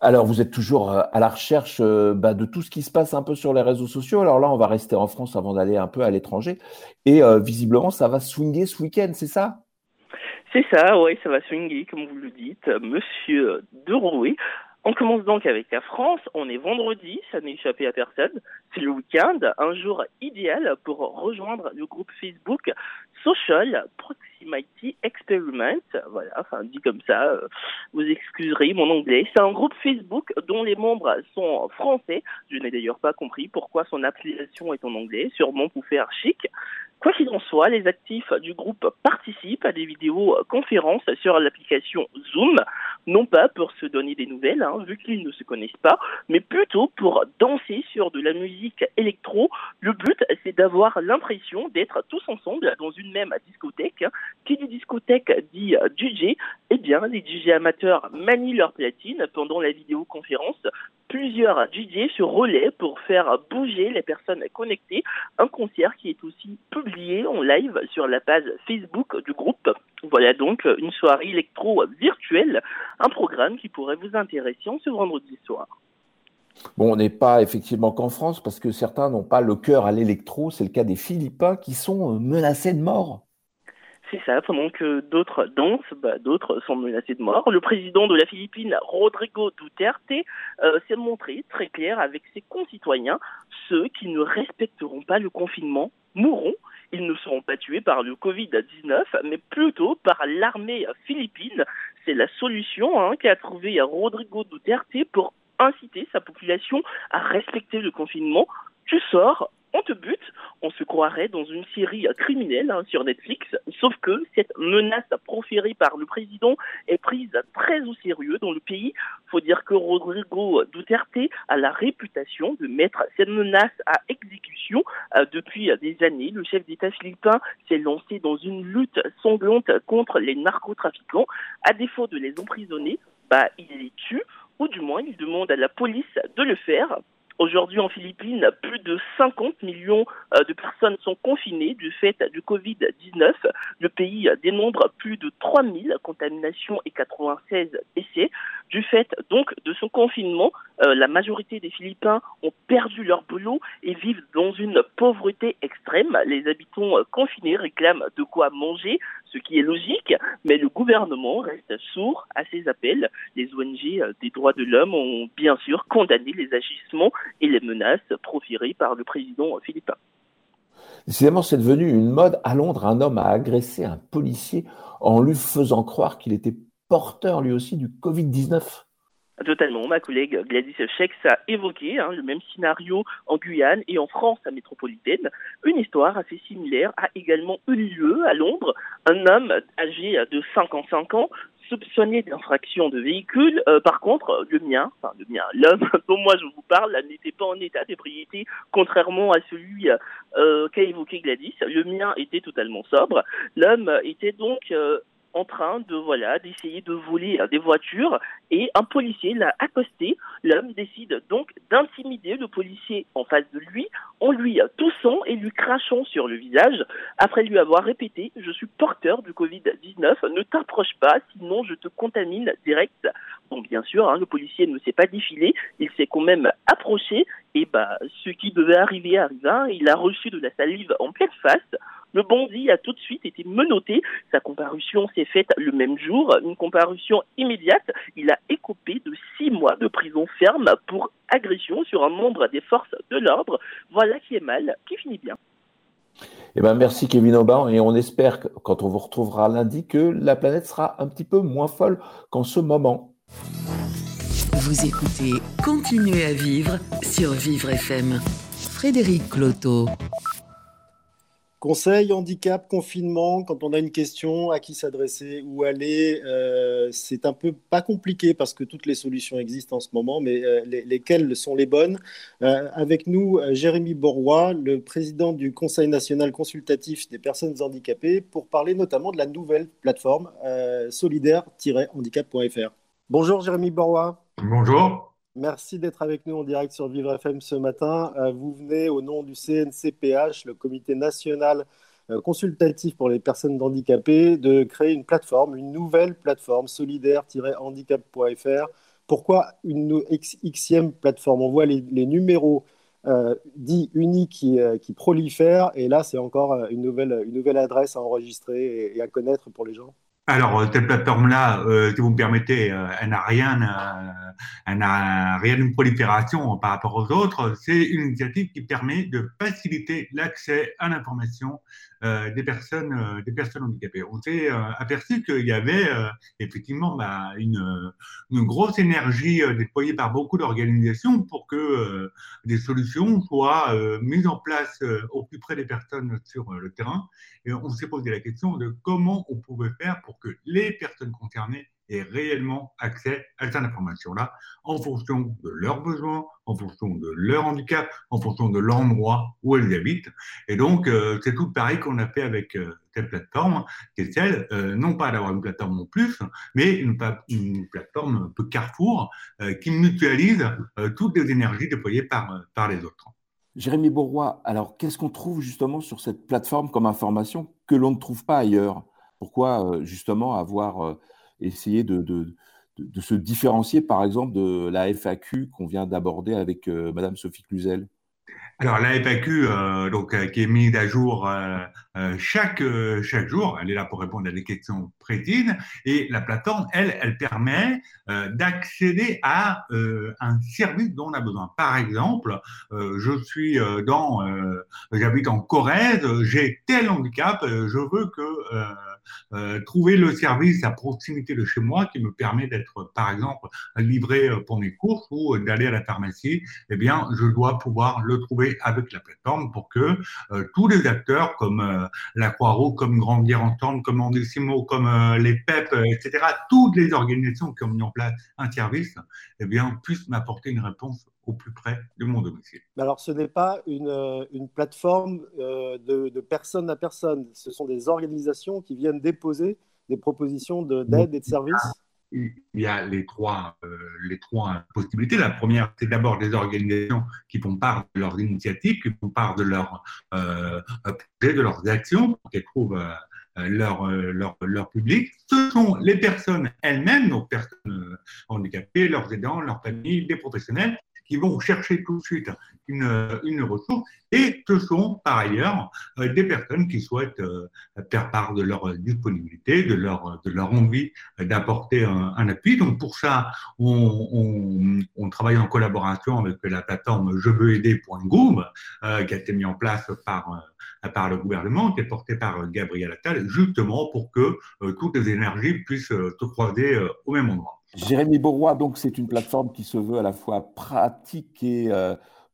Alors, vous êtes toujours euh, à la recherche euh, bah, de tout ce qui se passe un peu sur les réseaux sociaux. Alors là, on va rester en France avant d'aller un peu à l'étranger. Et euh, visiblement, ça va swinguer ce week-end, c'est ça? C'est ça, oui, ça va swinguer, comme vous le dites, monsieur Derouet. On commence donc avec la France. On est vendredi, ça n'est échappé à personne. C'est le week-end, un jour idéal pour rejoindre le groupe Facebook Social Proximity Experiment. Voilà, enfin dit comme ça, euh, vous excuserez mon anglais. C'est un groupe Facebook dont les membres sont français. Je n'ai d'ailleurs pas compris pourquoi son application est en anglais, sûrement pour faire chic. Quoi qu'il en soit, les actifs du groupe participent à des vidéos conférences sur l'application Zoom, non pas pour se donner des nouvelles, hein, vu qu'ils ne se connaissent pas, mais plutôt pour danser sur de la musique électro. Le but, c'est d'avoir l'impression d'être tous ensemble dans une même discothèque. Qui dit discothèque dit DJ. Eh bien, les DJ amateurs manient leur platine pendant la vidéoconférence plusieurs DJ se relaient pour faire bouger les personnes connectées. Un concert qui est aussi en live sur la page Facebook du groupe. Voilà donc une soirée électro virtuelle, un programme qui pourrait vous intéresser en ce vendredi soir. Bon, on n'est pas effectivement qu'en France parce que certains n'ont pas le cœur à l'électro. C'est le cas des Philippins qui sont menacés de mort. C'est ça, pendant que d'autres dansent, bah, d'autres sont menacés de mort. Le président de la Philippine, Rodrigo Duterte, euh, s'est montré très clair avec ses concitoyens. Ceux qui ne respecteront pas le confinement mourront. Ils ne seront pas tués par le Covid-19, mais plutôt par l'armée philippine. C'est la solution hein, qu'a trouvé Rodrigo Duterte pour inciter sa population à respecter le confinement. Tu sors, on te bute, on se croirait dans une série criminelle hein, sur Netflix, sauf que cette menace proférée par le président est prise très au sérieux dans le pays. Faut dire que Rodrigo Duterte a la réputation de mettre cette menace à exécution euh, depuis des années. Le chef d'État philippin s'est lancé dans une lutte sanglante contre les narcotrafiquants. À défaut de les emprisonner, bah, il les tue, ou du moins il demande à la police de le faire. Aujourd'hui, en Philippines, plus de 50 millions euh, de personnes sont confinées du fait du Covid-19. Le pays dénombre plus de 3000 contaminations et 96 décès. Du fait donc de son confinement, euh, la majorité des Philippins ont perdu leur boulot et vivent dans une pauvreté extrême. Les habitants euh, confinés réclament de quoi manger, ce qui est logique, mais le gouvernement reste sourd à ces appels. Les ONG des droits de l'homme ont bien sûr condamné les agissements et les menaces proférées par le président philippin. Décidément, c'est devenu une mode. À Londres, un homme a agressé un policier en lui faisant croire qu'il était porteur lui aussi du Covid-19. Totalement. Ma collègue Gladys Schex a évoqué hein, le même scénario en Guyane et en France métropolitaine. Une histoire assez similaire a également eu lieu à Londres. Un homme âgé de 55 ans soupçonné d'infraction de véhicule. Euh, par contre, le mien, enfin le mien, l'homme (laughs) dont moi je vous parle, n'était pas en état d'ébriété, contrairement à celui euh, qu'a évoqué Gladys. Le mien était totalement sobre. L'homme était donc euh, en train de voilà d'essayer de voler des voitures et un policier l'a accosté. L'homme décide donc d'intimider le policier en face de lui en lui toussant et lui crachant sur le visage. Après lui avoir répété Je suis porteur du Covid-19, ne t'approche pas, sinon je te contamine direct. Bon, bien sûr, hein, le policier ne s'est pas défilé, il s'est quand même approché et bah, ce qui devait arriver arriva. Il a reçu de la salive en pleine face. Le bandit a tout de suite été menotté. Sa comparution s'est faite le même jour, une comparution immédiate. Il a écopé de six mois de prison ferme pour agression sur un membre des forces de l'ordre. Voilà qui est mal, qui finit bien. Eh ben, merci Kevin Aubin et on espère que quand on vous retrouvera lundi que la planète sera un petit peu moins folle qu'en ce moment. Vous écoutez Continuez à vivre sur Vivre FM. Frédéric Cloto. Conseil, handicap, confinement, quand on a une question, à qui s'adresser, où aller, euh, c'est un peu pas compliqué parce que toutes les solutions existent en ce moment, mais euh, lesquelles sont les bonnes euh, Avec nous, Jérémy Borroy, le président du Conseil national consultatif des personnes handicapées, pour parler notamment de la nouvelle plateforme solidaire-handicap.fr. Bonjour Jérémy Borroy. Bonjour. Merci d'être avec nous en direct sur Vivre FM ce matin. Euh, vous venez au nom du CNCPH, le Comité national euh, consultatif pour les personnes handicapées, de créer une plateforme, une nouvelle plateforme solidaire-handicap.fr. Pourquoi une Xème plateforme? On voit les, numéros euh, dits uniques qui, prolifèrent et là c'est encore une nouvelle, une nouvelle adresse à enregistrer et à connaître pour les gens. Alors, euh, cette plateforme-là, euh, si vous me permettez, euh, elle n'a rien, elle n'a rien d'une prolifération par rapport aux autres. C'est une initiative qui permet de faciliter l'accès à l'information euh, des personnes euh, des personnes handicapées. On s'est euh, aperçu qu'il y avait effectivement bah, une, une, grosse énergie déployée par beaucoup d'organisations pour que des solutions soient mises en place au plus près des personnes sur le terrain. Et on s'est posé la question de comment on pouvait faire pour que les personnes concernées aient réellement accès à cette information-là en fonction de leurs besoins, en fonction de leur handicap, en fonction de l'endroit où elles habitent. Et donc, euh, c'est tout pareil qu'on a fait avec euh, cette plateforme, qui est celle, euh, non pas d'avoir une plateforme en plus, mais une, plateforme un peu carrefour qui mutualise toutes les énergies déployées par, par les autres. Jérémy Bourrois, alors qu'est-ce qu'on trouve justement sur cette plateforme comme information que l'on ne trouve pas ailleurs? Pourquoi justement avoir essayer de, se différencier, par exemple, de la FAQ qu'on vient d'aborder avec euh, Madame Sophie Cluzel? Alors la FAQ, euh, donc qui est mise à jour chaque chaque jour, elle est là pour répondre à des questions précises et la plateforme, elle, elle permet d'accéder à un service dont on a besoin. Par exemple, je suis dans, j'habite en Corrèze, j'ai tel handicap, je veux que euh, trouver le service à proximité de chez moi qui me permet d'être, par exemple, livré euh, pour mes courses ou d'aller à la pharmacie, eh bien, je dois pouvoir le trouver avec la plateforme pour que euh, tous les acteurs comme la Croix-Rouge, comme Grandir Ensemble, comme Andissimo, comme les PEP, etc., toutes les organisations qui ont mis en place un service, eh bien, puissent m'apporter une réponse au plus près de mon domicile. Alors, ce n'est pas une, euh, plateforme euh, de, de, personne à personne, ce sont des organisations qui viennent déposer des propositions d'aide et de services il y a les trois, euh, les trois possibilités. La première, c'est d'abord des organisations qui font part de leurs initiatives, qui font part de leurs euh, projets, de leurs actions, pour qu'elles trouvent leur, leur, leur, public. Ce sont les personnes elles-mêmes, donc personnes handicapées, leurs aidants, leurs familles, des professionnels, qui vont chercher tout de suite une, ressource. Et ce sont par ailleurs euh, des personnes qui souhaitent euh, faire part de leur disponibilité, de leur, de leur envie d'apporter un, appui. Donc pour ça, on, on, travaille en collaboration avec la plateforme je veux aider.gouv euh, qui a été mise en place par par le gouvernement, qui est porté par Gabriel Attal, justement pour que toutes les énergies puissent se croiser au même endroit. Jérémy Beauroy, donc c'est une plateforme qui se veut à la fois pratique et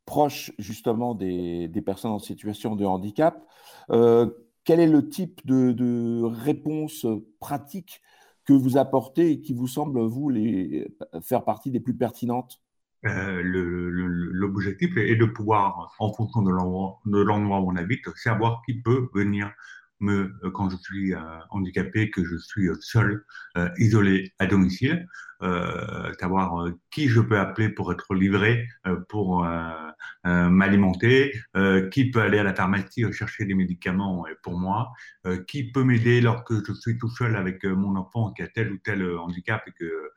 proche justement des, personnes en situation de handicap. Euh, quel est le type de, réponse pratique que vous apportez et qui vous semble, vous, les, faire partie des plus pertinentes? Euh, L'objectif est de pouvoir, en fonction de l'endroit où on habite, savoir qui peut venir me, quand je suis handicapé, que je suis seul, isolé à domicile euh, savoir euh, qui je peux appeler pour être livré, euh, pour euh, m'alimenter, qui peut aller à la pharmacie chercher des médicaments pour moi, qui peut m'aider lorsque je suis tout seul avec mon enfant qui a tel ou tel handicap et que,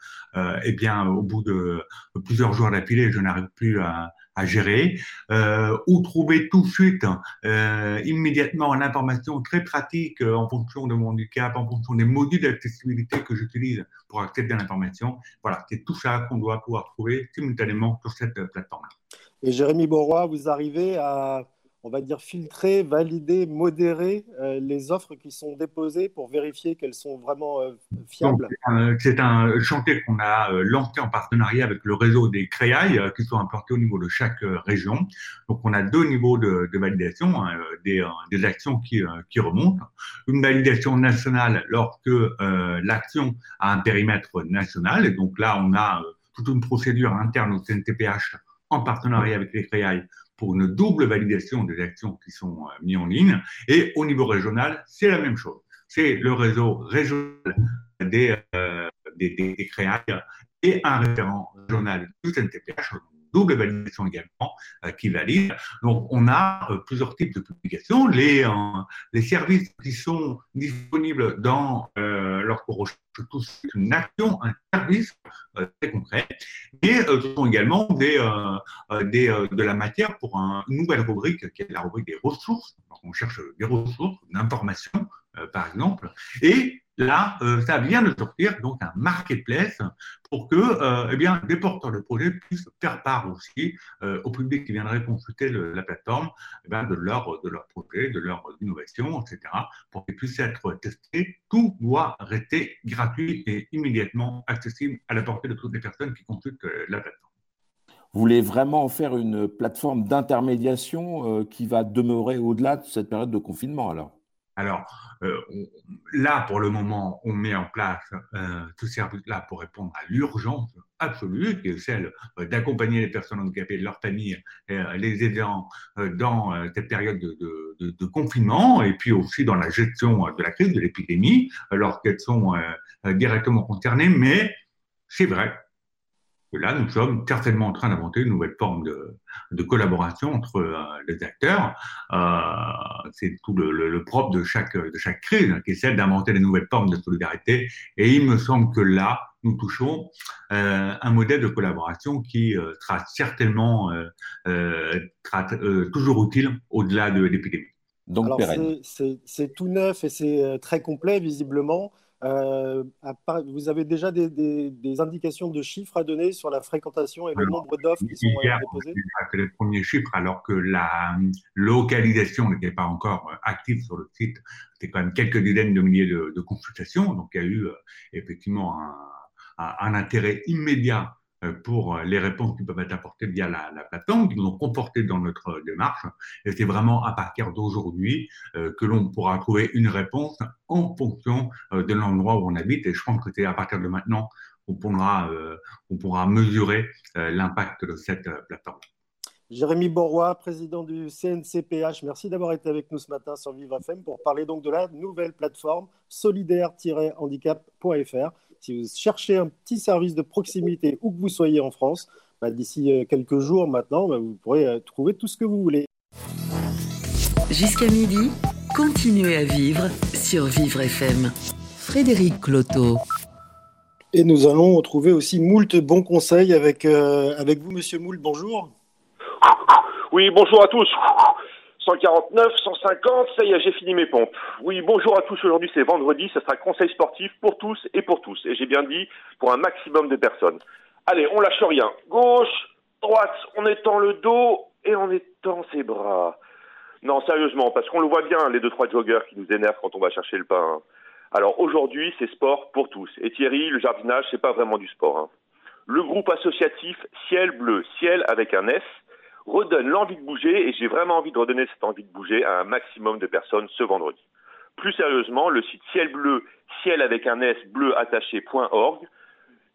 eh bien, au bout de plusieurs jours d'affilée, je n'arrive plus à, à gérer, euh, ou trouver tout de suite, euh, immédiatement l'information très pratique euh, en fonction de mon handicap, en fonction des modules d'accessibilité que j'utilise pour accéder à l'information. Voilà, c'est tout ça qu'on doit pouvoir trouver simultanément sur cette plateforme-là. Et Jérémy Borroy, vous arrivez à on va dire, filtrer, valider, modérer euh, les offres qui sont déposées pour vérifier qu'elles sont vraiment euh, fiables C'est un, chantier qu'on a euh, lancé en partenariat avec le réseau des créailles qui sont implantés au niveau de chaque région. Donc, on a deux niveaux de, validation, hein, des, actions qui, remontent. Une validation nationale lorsque l'action a un périmètre national. Et donc là, on a toute une procédure interne au CNTPH en partenariat avec les créailles pour une double validation des actions qui sont euh, mises en ligne. Et au niveau régional, c'est la même chose. C'est le réseau régional des, euh, et un référent régional du CNTPH, double validation également euh, qui valide. Donc, on a euh, plusieurs types de publications. Les, euh, les services qui sont disponibles dans lorsqu'on recherche tous une action, un service très concret. Et ce sont également des, des, de la matière pour une nouvelle rubrique qui est la rubrique des ressources. On cherche des ressources, d'informations, par exemple. Et Là, euh, ça vient de sortir donc un marketplace pour que euh, eh bien, des porteurs de projets puissent faire part aussi euh, au public qui viendrait consulter la plateforme eh de, leur, de leur projet, de leur innovation, etc. pour qu'ils puissent être testés. Tout doit rester gratuit et immédiatement accessible à la portée de toutes les personnes qui consultent la plateforme. Vous voulez vraiment en faire une plateforme d'intermédiation qui va demeurer au-delà de cette période de confinement alors? Alors euh, là, pour le moment, on met en place euh, ce service-là pour répondre à l'urgence absolue, qui est celle euh, d'accompagner les personnes handicapées et leurs familles, euh, les aidant euh, dans cette période de, de, de, confinement, et puis aussi dans la gestion de la crise, de l'épidémie, lorsqu'elles sont directement concernées. Mais c'est vrai là, nous sommes certainement en train d'inventer une nouvelle forme de, de collaboration entre euh, les acteurs. Euh, c'est tout le, le, propre de chaque, de chaque crise, qui est celle d'inventer des nouvelles formes de solidarité. Et il me semble que là, nous touchons un modèle de collaboration qui sera certainement toujours utile au-delà de l'épidémie. Donc, c'est tout neuf et c'est très complet, visiblement. Euh, vous avez déjà des, indications de chiffres à donner sur la fréquentation et le nombre d'offres qui sont euh, déposées? C'est les premiers chiffres, alors que la localisation n'était pas encore euh, active sur le site. C'était quand même quelques dizaines de milliers de, consultations. Donc, il y a eu effectivement un intérêt immédiat euh, pour les réponses qui peuvent être apportées via la, plateforme, qui nous ont conforté dans notre démarche. Et c'est vraiment à partir d'aujourd'hui euh, que l'on pourra trouver une réponse en fonction euh, de l'endroit où on habite. Et je pense que c'est à partir de maintenant qu'on pourra, on pourra mesurer l'impact de cette plateforme. Jérémy Borroy, président du CNCPH, merci d'avoir été avec nous ce matin sur Vivre FM pour parler donc de la nouvelle plateforme solidaire-handicap.fr. Si vous cherchez un petit service de proximité où que vous soyez en France, bah, d'ici euh, quelques jours maintenant, bah, vous pourrez euh, trouver tout ce que vous voulez. Jusqu'à midi, continuez à vivre sur Vivre FM. Frédéric Cloteau. Et nous allons trouver aussi moult bons conseils avec, euh, avec vous, Monsieur Moult. Bonjour. Oui, bonjour à tous. 149, 150, ça y est, j'ai fini mes pompes. Oui, bonjour à tous, aujourd'hui c'est vendredi, ce sera conseil sportif pour tous et pour tous. Et j'ai bien dit, pour un maximum de personnes. Allez, on lâche rien. Gauche, droite, on étend le dos et on étend ses bras. Non, sérieusement, parce qu'on le voit bien, les deux trois joggers qui nous énervent quand on va chercher le pain. Alors aujourd'hui, c'est sport pour tous. Et Thierry, le jardinage, c'est pas vraiment du sport. Hein. Le groupe associatif Ciel Bleu, Ciel avec un S, redonne l'envie de bouger et j'ai vraiment envie de redonner cette envie de bouger à un maximum de personnes ce vendredi. Plus sérieusement, le site ciel bleu, ciel avec un S bleu attaché.org.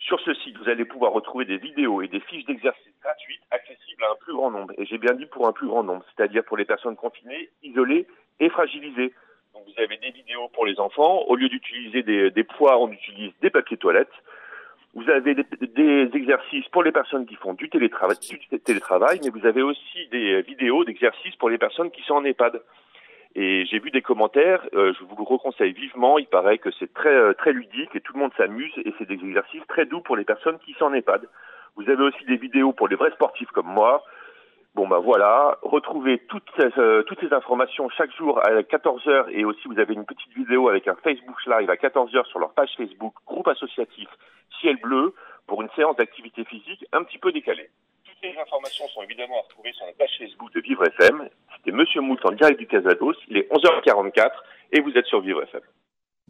Sur ce site, vous allez pouvoir retrouver des vidéos et des fiches d'exercice gratuites accessibles à un plus grand nombre. Et j'ai bien dit pour un plus grand nombre, c'est-à-dire pour les personnes confinées, isolées et fragilisées. Donc vous avez des vidéos pour les enfants. Au lieu d'utiliser des, des poids, on utilise des papiers toilettes. Vous avez des, exercices pour les personnes qui font du télétravail, du télétravail, mais vous avez aussi des vidéos d'exercices pour les personnes qui sont en EHPAD. Et j'ai vu des commentaires, euh, je vous le reconseille vivement, il paraît que c'est très euh, très ludique et tout le monde s'amuse et c'est des exercices très doux pour les personnes qui sont en EHPAD. Vous avez aussi des vidéos pour les vrais sportifs comme moi, Bon ben voilà, retrouvez toutes ces, euh, toutes ces informations chaque jour à 14h et aussi vous avez une petite vidéo avec un Facebook Live à 14h sur leur page Facebook, groupe associatif Ciel Bleu, pour une séance d'activité physique un petit peu décalée. Toutes les informations sont évidemment à retrouver sur la page Facebook de Vivre FM. C'était Monsieur Moult en direct du Casados, il est 11h44 et vous êtes sur Vivre FM.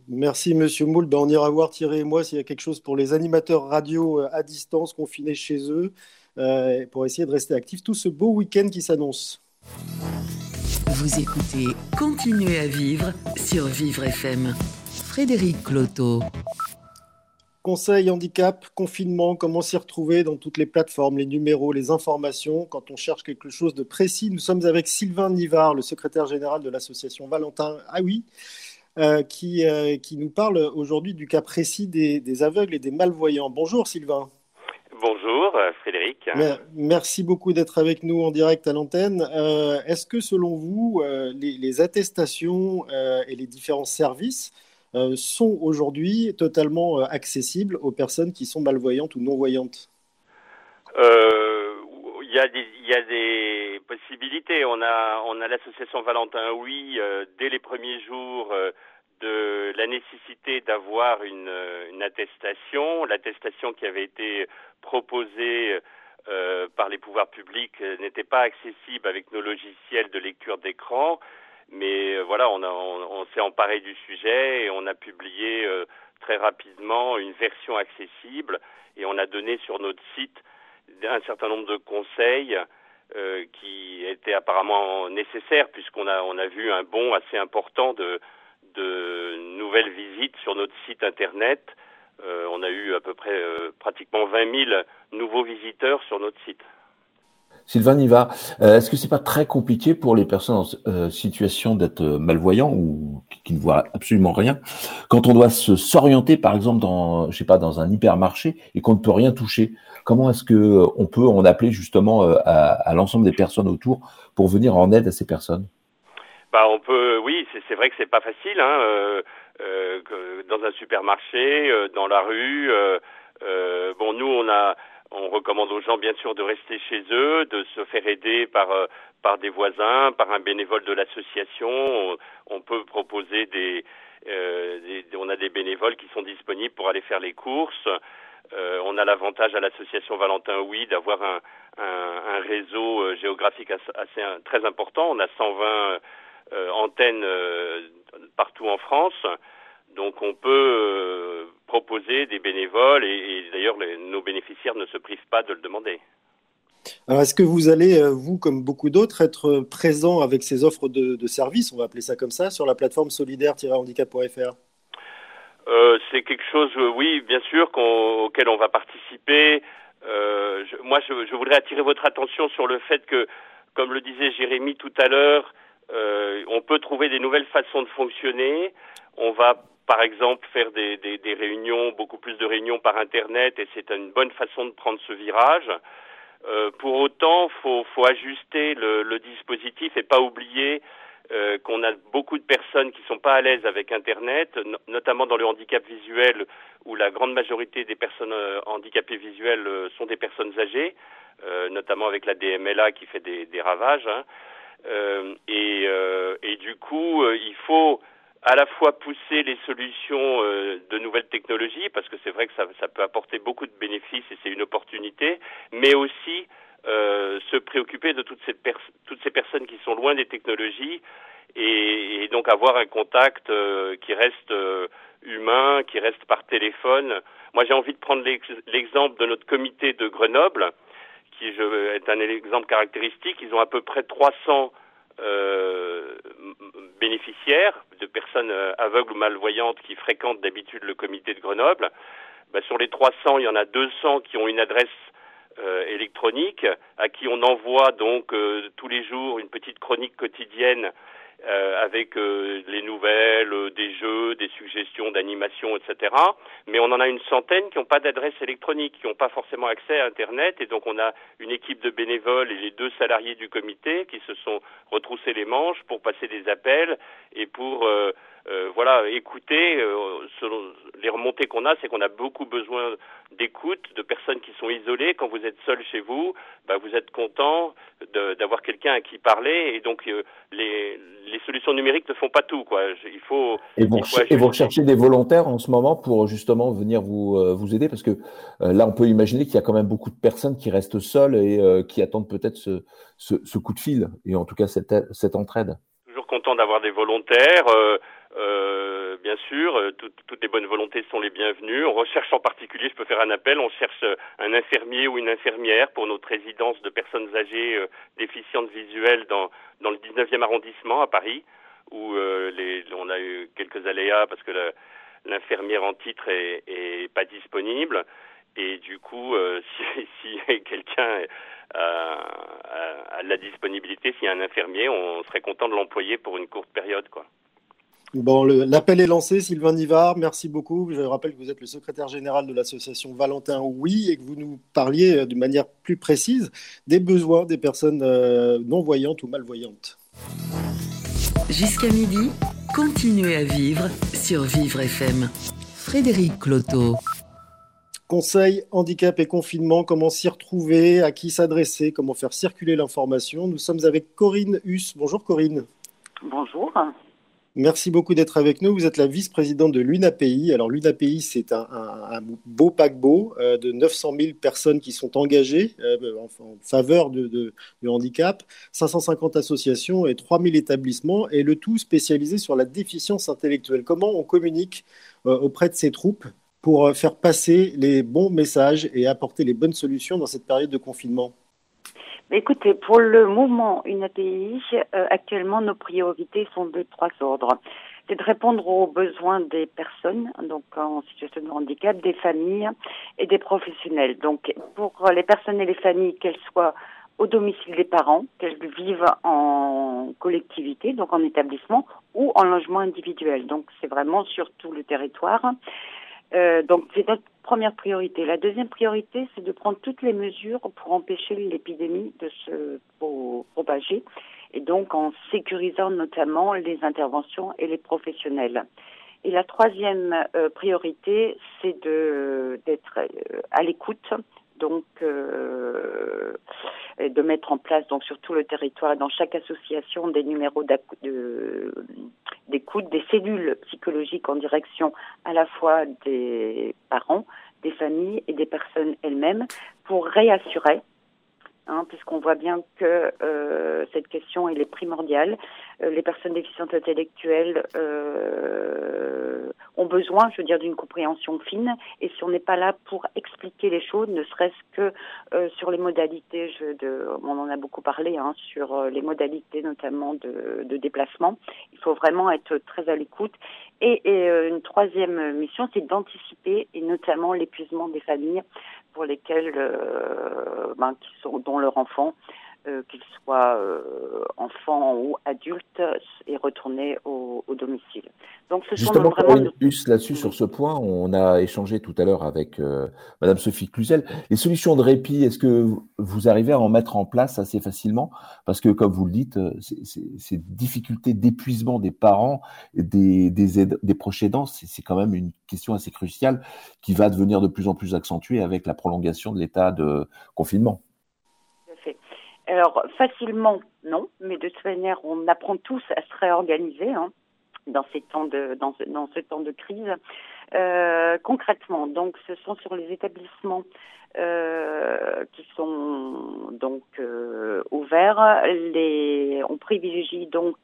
Merci Monsieur Moult. Ben, on ira voir Thierry et moi s'il y a quelque chose pour les animateurs radio euh, à distance confinés chez eux. Euh, pour essayer de rester actif tout ce beau week-end qui s'annonce. Vous écoutez Continuez à vivre sur Vivre FM. Frédéric Cloteau. Conseil handicap, confinement, comment s'y retrouver dans toutes les plateformes, les numéros, les informations. Quand on cherche quelque chose de précis, nous sommes avec Sylvain Nivard, le secrétaire général de l'association Valentin Ah oui, euh, qui, euh, qui nous parle aujourd'hui du cas précis des aveugles et des malvoyants. Bonjour Sylvain. Bonjour euh, Frédéric. Merci beaucoup d'être avec nous en direct à l'antenne. Euh, est-ce que selon vous, euh, les, attestations et les différents services sont aujourd'hui totalement accessibles aux personnes qui sont malvoyantes ou non-voyantes? Il y, a des, y a des possibilités. On a, on a l'association Valentin Oui, dès les premiers jours de la nécessité d'avoir une, une, attestation, l'attestation qui avait été proposée euh, par les pouvoirs publics n'était pas accessible avec nos logiciels de lecture d'écran, mais euh, voilà, on, on, s'est emparé du sujet et on a publié euh, très rapidement une version accessible et on a donné sur notre site un certain nombre de conseils qui étaient apparemment nécessaires puisqu'on a on a vu un bond assez important de de nouvelles visites sur notre site internet. Euh, on a eu à peu près euh, pratiquement 20 000 nouveaux visiteurs sur notre site. Sylvain Niva, euh, est-ce que c'est pas très compliqué pour les personnes en situation d'être malvoyants ou qui ne voient absolument rien? Quand on doit s'orienter par exemple dans je sais pas dans un hypermarché et qu'on ne peut rien toucher Comment est-ce que on peut en appeler justement à l'ensemble des personnes autour pour venir en aide à ces personnes? Bah, on peut, oui, c'est vrai que c'est pas facile. Hein, euh, euh, dans un supermarché, euh, dans la rue, on a on recommande aux gens bien sûr de rester chez eux, de se faire aider par par des voisins, par un bénévole de l'association. On, peut proposer des, des, on a des bénévoles qui sont disponibles pour aller faire les courses. On a l'avantage à l'association Valentin Oui d'avoir un, un, réseau euh, géographique assez, très important. On a 120 euh, antennes partout en France. Donc on peut proposer des bénévoles et, d'ailleurs nos bénéficiaires ne se privent pas de le demander. Alors est-ce que vous allez, vous comme beaucoup d'autres, être présent avec ces offres de, de services, on va appeler ça comme ça, sur la plateforme solidaire-handicap.fr euh, c'est quelque chose, euh, oui, bien sûr, auquel on va participer. Euh, je, moi, je, je, voudrais attirer votre attention sur le fait que, comme le disait Jérémy tout à l'heure, euh, on peut trouver des nouvelles façons de fonctionner. On va, par exemple, faire des, réunions, beaucoup plus de réunions par Internet, et c'est une bonne façon de prendre ce virage. Euh, pour autant, faut, faut ajuster le, dispositif et pas oublier euh, qu'on a beaucoup de personnes qui sont pas à l'aise avec Internet, notamment dans le handicap visuel, où la grande majorité des personnes handicapées visuelles sont des personnes âgées, notamment avec la DMLA qui fait des, des ravages. Hein. Et, et, du coup, il faut à la fois pousser les solutions de nouvelles technologies, parce que c'est vrai que ça, ça, peut apporter beaucoup de bénéfices et c'est une opportunité, mais aussi euh, se préoccuper de toutes ces, toutes ces personnes qui sont loin des technologies et, et donc avoir un contact euh, qui reste euh, humain, qui reste par téléphone. Moi, j'ai envie de prendre l'exemple de notre comité de Grenoble, qui je, est un exemple caractéristique. Ils ont à peu près 300 bénéficiaires de personnes aveugles ou malvoyantes qui fréquentent d'habitude le comité de Grenoble. Ben, sur les 300, il y en a 200 qui ont une adresse euh, électronique, à qui on envoie donc euh, tous les jours une petite chronique quotidienne euh, avec les nouvelles, des jeux, des suggestions d'animation, etc. Mais on en a une centaine qui n'ont pas d'adresse électronique, qui n'ont pas forcément accès à Internet, et donc on a une équipe de bénévoles et les deux salariés du comité qui se sont retroussés les manches pour passer des appels et pour euh, voilà, écouter, euh, selon les remontées qu'on a, c'est qu'on a beaucoup besoin d'écoute, de personnes qui sont isolées. Quand vous êtes seul chez vous, bah, vous êtes content d'avoir quelqu'un à qui parler. Et donc, euh, les, les, solutions numériques ne font pas tout. Quoi. Il faut. Et vous, et vous recherchez des volontaires en ce moment pour justement venir vous, vous aider? Parce que là, on peut imaginer qu'il y a quand même beaucoup de personnes qui restent seules et qui attendent peut-être ce, ce, ce, coup de fil et en tout cas cette, cette entraide. Toujours content d'avoir des volontaires. Euh, bien sûr, euh, toutes les bonnes volontés sont les bienvenues. On recherche en particulier, je peux faire un appel, on cherche euh, un infirmier ou une infirmière pour notre résidence de personnes âgées déficientes visuelles dans, le 19e arrondissement à Paris, où les, on a eu quelques aléas parce que l'infirmière en titre est, pas disponible. Et du coup, (laughs) si, si quelqu'un a, a, la disponibilité, s'il y a un infirmier, on serait content de l'employer pour une courte période, quoi. Bon, l'appel est lancé, Sylvain Nivard. Merci beaucoup. Je rappelle que vous êtes le secrétaire général de l'association Valentin Oui et que vous nous parliez euh, de manière plus précise des besoins des personnes euh, non-voyantes ou malvoyantes. Jusqu'à midi, continuez à vivre sur Vivre FM. Frédéric Cloteau. Conseil, handicap et confinement, comment s'y retrouver, à qui s'adresser, comment faire circuler l'information. Nous sommes avec Corinne Huss. Bonjour Corinne. Bonjour. Merci beaucoup d'être avec nous. Vous êtes la vice-présidente de l'UNAPI. Alors l'UNAPI, c'est un, beau paquebot euh, de 900 000 personnes qui sont engagées euh, en, faveur du handicap, 550 associations et 3000 établissements, et le tout spécialisé sur la déficience intellectuelle. Comment on communique euh, auprès de ces troupes pour faire passer les bons messages et apporter les bonnes solutions dans cette période de confinement? Écoutez, pour le moment, une API, euh, actuellement, nos priorités sont de trois ordres. C'est de répondre aux besoins des personnes, donc en situation de handicap, des familles et des professionnels. Donc, pour les personnes et les familles, qu'elles soient au domicile des parents, qu'elles vivent en collectivité, donc en établissement, ou en logement individuel. Donc, c'est vraiment sur tout le territoire. Euh, donc c'est notre première priorité. La deuxième priorité, c'est de prendre toutes les mesures pour empêcher l'épidémie de se propager, et donc en sécurisant notamment les interventions et les professionnels. Et la troisième priorité, c'est d'être à l'écoute donc euh, de mettre en place donc sur tout le territoire dans chaque association des numéros d'écoute des cellules psychologiques en direction à la fois des parents, des familles et des personnes elles-mêmes pour réassurer Hein, puisqu'on voit bien que euh, cette question est primordiale. Euh, les personnes déficientes intellectuelles euh, ont besoin, je veux dire, d'une compréhension fine. Et si on n'est pas là pour expliquer les choses, ne serait-ce que sur les modalités, on en a beaucoup parlé, hein, sur les modalités notamment de, déplacement, il faut vraiment être très à l'écoute. Et une troisième mission, c'est d'anticiper et notamment l'épuisement des familles pour lesquels, euh, ben, qui sont, dont leur enfant, euh, qu'il soit euh, enfant ou adulte, est retourné au, domicile. Donc, ce Justement, sont vraiment là-dessus sur ce point, on a échangé tout à l'heure avec Madame Sophie Cluzel. Les solutions de répit, est-ce que vous arrivez à en mettre en place assez facilement? Parce que, comme vous le dites, ces difficultés d'épuisement des parents, des, des, des proches aidants, c'est quand même une question assez cruciale qui va devenir de plus en plus accentuée avec la prolongation de l'état de confinement. Alors, facilement, non, mais de toute manière, on apprend tous à se réorganiser hein, dans, ces temps de, dans, dans ce temps de crise. Euh, concrètement, donc, ce sont sur les établissements euh, qui sont donc euh, ouverts. On privilégie donc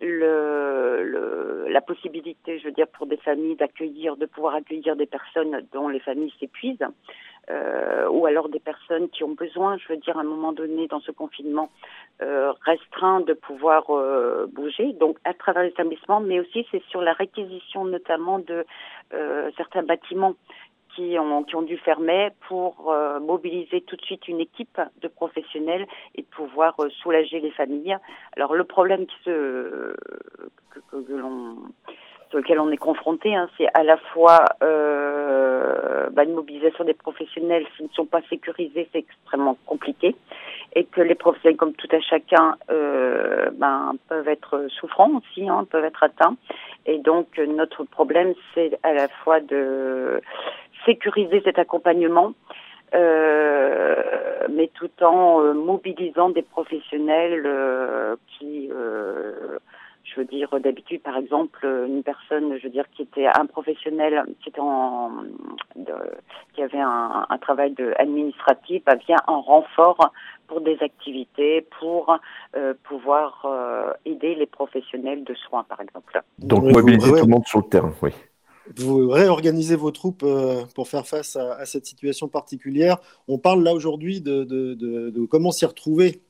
la possibilité, je veux dire, pour des familles d'accueillir, de pouvoir accueillir des personnes dont les familles s'épuisent euh, ou alors des personnes qui ont besoin, je veux dire, à un moment donné dans ce confinement euh, restreint de pouvoir euh, bouger, donc à travers l'établissement, mais aussi c'est sur la réquisition notamment de euh, certains bâtiments qui ont, qui ont dû fermer pour euh, mobiliser tout de suite une équipe de professionnels et de pouvoir euh, soulager les familles. Alors le problème qui se, que, que, que l'on sur lequel on est confronté, hein, c'est à la fois euh, bah, une mobilisation des professionnels s'ils ne sont pas sécurisés, c'est extrêmement compliqué, et que les professionnels, comme tout à chacun, euh, ben, peuvent être souffrants aussi, hein, peuvent être atteints. Et donc notre problème, c'est à la fois de sécuriser cet accompagnement, euh, mais tout en euh, mobilisant des professionnels qui je veux dire, d'habitude, par exemple, une personne, je veux dire, qui était un professionnel, qui était en, de, qui avait un, un travail de administratif, bah, vient en renfort pour des activités, pour euh, pouvoir euh, aider les professionnels de soins, par exemple. Donc, mobiliser tout le monde sur le terrain, oui. Vous réorganisez vos troupes euh, pour faire face à, à, cette situation particulière. On parle là aujourd'hui de, de, de, de comment s'y retrouver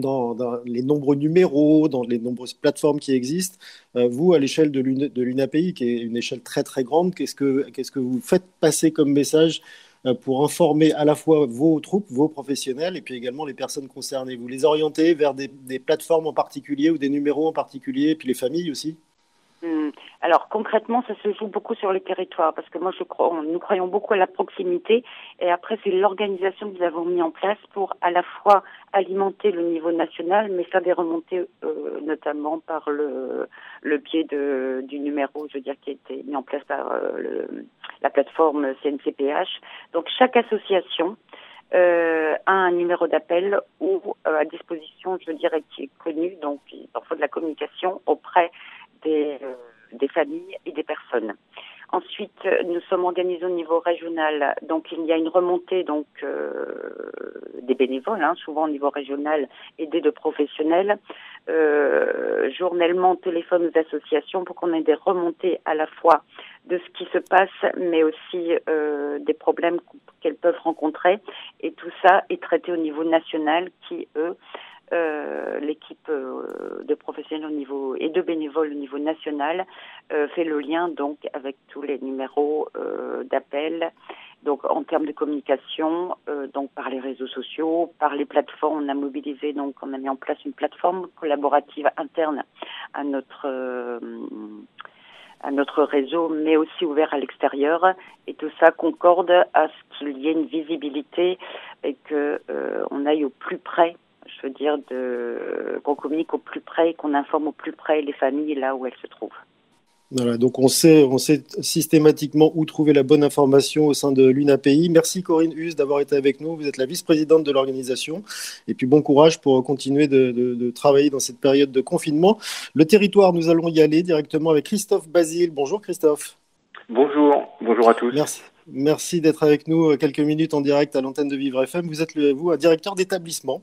dans, les nombreux numéros, dans les nombreuses plateformes qui existent. Euh, vous, à l'échelle de l'UNAPI, qui est une échelle très très grande, qu'est-ce que, que vous faites passer comme message euh, pour informer à la fois vos troupes, vos professionnels et puis également les personnes concernées? Vous les orientez vers des, des plateformes en particulier ou des numéros en particulier, et puis les familles aussi? Alors concrètement, ça se joue beaucoup sur les territoires parce que moi, je crois, nous croyons beaucoup à la proximité et après c'est l'organisation que nous avons mis en place pour à la fois alimenter le niveau national, mais faire des remontées euh, notamment par le le biais de du numéro, je veux dire, qui a été mis en place par euh, le, la plateforme CNCPH. Donc chaque association euh, a un numéro d'appel ou euh, à disposition, je dirais, qui est connu, donc il faut de la communication auprès des, euh, des familles et des personnes. Ensuite, nous sommes organisés au niveau régional, donc il y a une remontée donc euh, des bénévoles, hein, souvent au niveau régional, aidés de professionnels. Euh, journellement, on téléphone aux associations pour qu'on ait des remontées à la fois de ce qui se passe, mais aussi euh, des problèmes qu'elles peuvent rencontrer. Et tout ça est traité au niveau national, qui eux euh, l'équipe euh, de professionnels au niveau et de bénévoles au niveau national euh, fait le lien donc avec tous les numéros euh, d'appel. Donc en termes de communication, euh, donc par les réseaux sociaux, par les plateformes, on a mobilisé donc on a mis en place une plateforme collaborative interne à notre à notre réseau, mais aussi ouvert à l'extérieur. Et tout ça concorde à ce qu'il y ait une visibilité et que euh, on aille au plus près je veux dire, de, qu'on communique au plus près, qu'on informe au plus près les familles là où elles se trouvent. Voilà, donc on sait, on sait systématiquement où trouver la bonne information au sein de l'UNAPI. Merci Corinne Hus d'avoir été avec nous. Vous êtes la vice-présidente de l'organisation. Et puis bon courage pour continuer de, de, travailler dans cette période de confinement. Le territoire, nous allons y aller directement avec Christophe Basile. Bonjour Christophe. Bonjour, bonjour à tous. Merci. Merci d'être avec nous euh, quelques minutes en direct à l'antenne de Vivre FM. Vous êtes, vous, un directeur d'établissement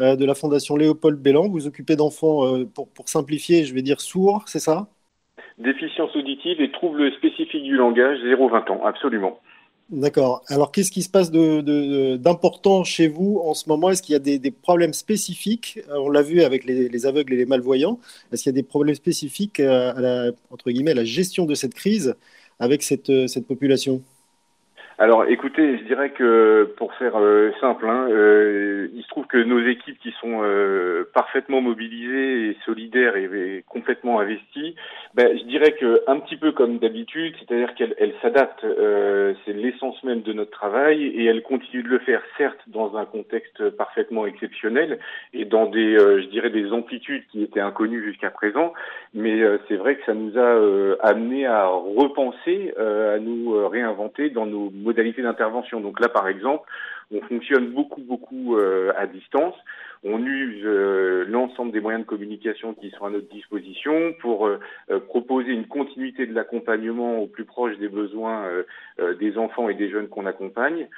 euh, de la Fondation Léopold Bellan. Vous vous occupez d'enfants, euh, pour, pour simplifier, je vais dire sourds, c'est ça? Déficience auditive et troubles spécifiques du langage, 0-20 ans, absolument. D'accord. Alors, qu'est-ce qui se passe d'important chez vous en ce moment? Est-ce qu'il y a des, problèmes spécifiques? On l'a vu avec les, aveugles et les malvoyants. Est-ce qu'il y a des problèmes spécifiques à la, entre guillemets, à la gestion de cette crise avec cette, cette population? Alors écoutez, je dirais que pour faire euh, simple, hein, euh, il se trouve que nos équipes qui sont euh, parfaitement mobilisées et solidaires et, complètement investies, ben, je dirais que un petit peu comme d'habitude, c'est-à-dire qu'elles s'adaptent, c'est l'essence même de notre travail et elles continuent de le faire, certes dans un contexte parfaitement exceptionnel et dans des, je dirais, des amplitudes qui étaient inconnues jusqu'à présent, mais c'est vrai que ça nous a amené à repenser, à nous réinventer dans nos modalités d'intervention. Donc là, par exemple, on fonctionne beaucoup, beaucoup euh, à distance. On use euh, l'ensemble des moyens de communication qui sont à notre disposition pour euh, proposer une continuité de l'accompagnement au plus proche des besoins des enfants et des jeunes qu'on accompagne.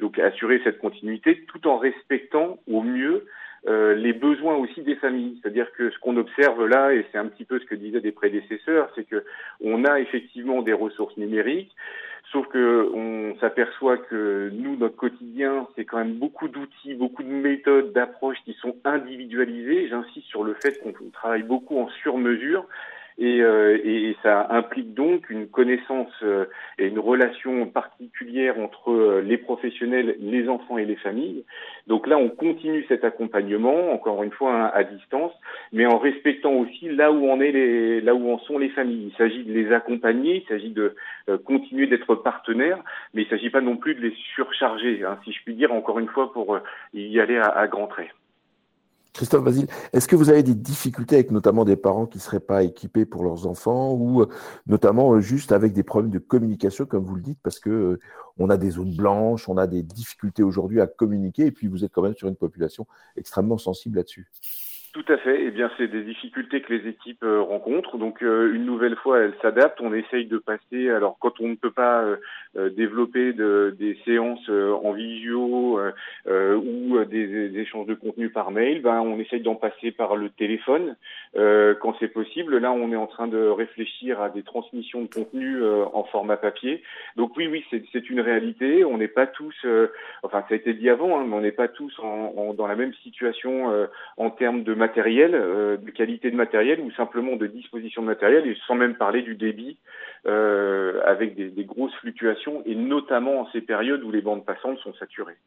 donc assurer cette continuité tout en respectant au mieux les besoins aussi des familles. C'est-à-dire que ce qu'on observe là, et c'est un petit peu ce que disaient des prédécesseurs, c'est que on a effectivement des ressources numériques, Sauf que on s'aperçoit que nous, notre quotidien, c'est quand même beaucoup d'outils, beaucoup de méthodes, d'approches qui sont individualisées. J'insiste sur le fait qu'on travaille beaucoup en sur-mesure et, euh, et, ça implique donc une connaissance euh, et une relation particulière entre euh, les professionnels, les enfants et les familles. Donc là, on continue cet accompagnement, encore une fois hein, à distance, mais en respectant aussi là où en est les, là où en sont les familles. Il s'agit de les accompagner, il s'agit de continuer d'être partenaires, mais il ne s'agit pas non plus de les surcharger, hein, si je puis dire, encore une fois, pour y aller à, à grands traits. Christophe Basile, est-ce que vous avez des difficultés avec notamment des parents qui ne seraient pas équipés pour leurs enfants ou euh, notamment euh, juste avec des problèmes de communication, comme vous le dites, parce que euh, on a des zones blanches, on a des difficultés aujourd'hui à communiquer et puis vous êtes quand même sur une population extrêmement sensible là-dessus? Tout à fait. Eh bien, c'est des difficultés que les équipes euh, rencontrent. Donc, euh, une nouvelle fois, elles s'adaptent. On essaye de passer. Alors, quand on ne peut pas euh, développer de, des séances en visio ou des, échanges de contenu par mail, ben, on essaye d'en passer par le téléphone quand c'est possible. Là, on est en train de réfléchir à des transmissions de contenu en format papier. Donc, oui, oui, c'est une réalité. On n'est pas tous. enfin, ça a été dit avant, hein, mais on n'est pas tous dans la même situation en termes de matériel, euh, de qualité de matériel ou simplement de disposition de matériel, et sans même parler du débit, euh, avec des, grosses fluctuations, et notamment en ces périodes où les bandes passantes sont saturées.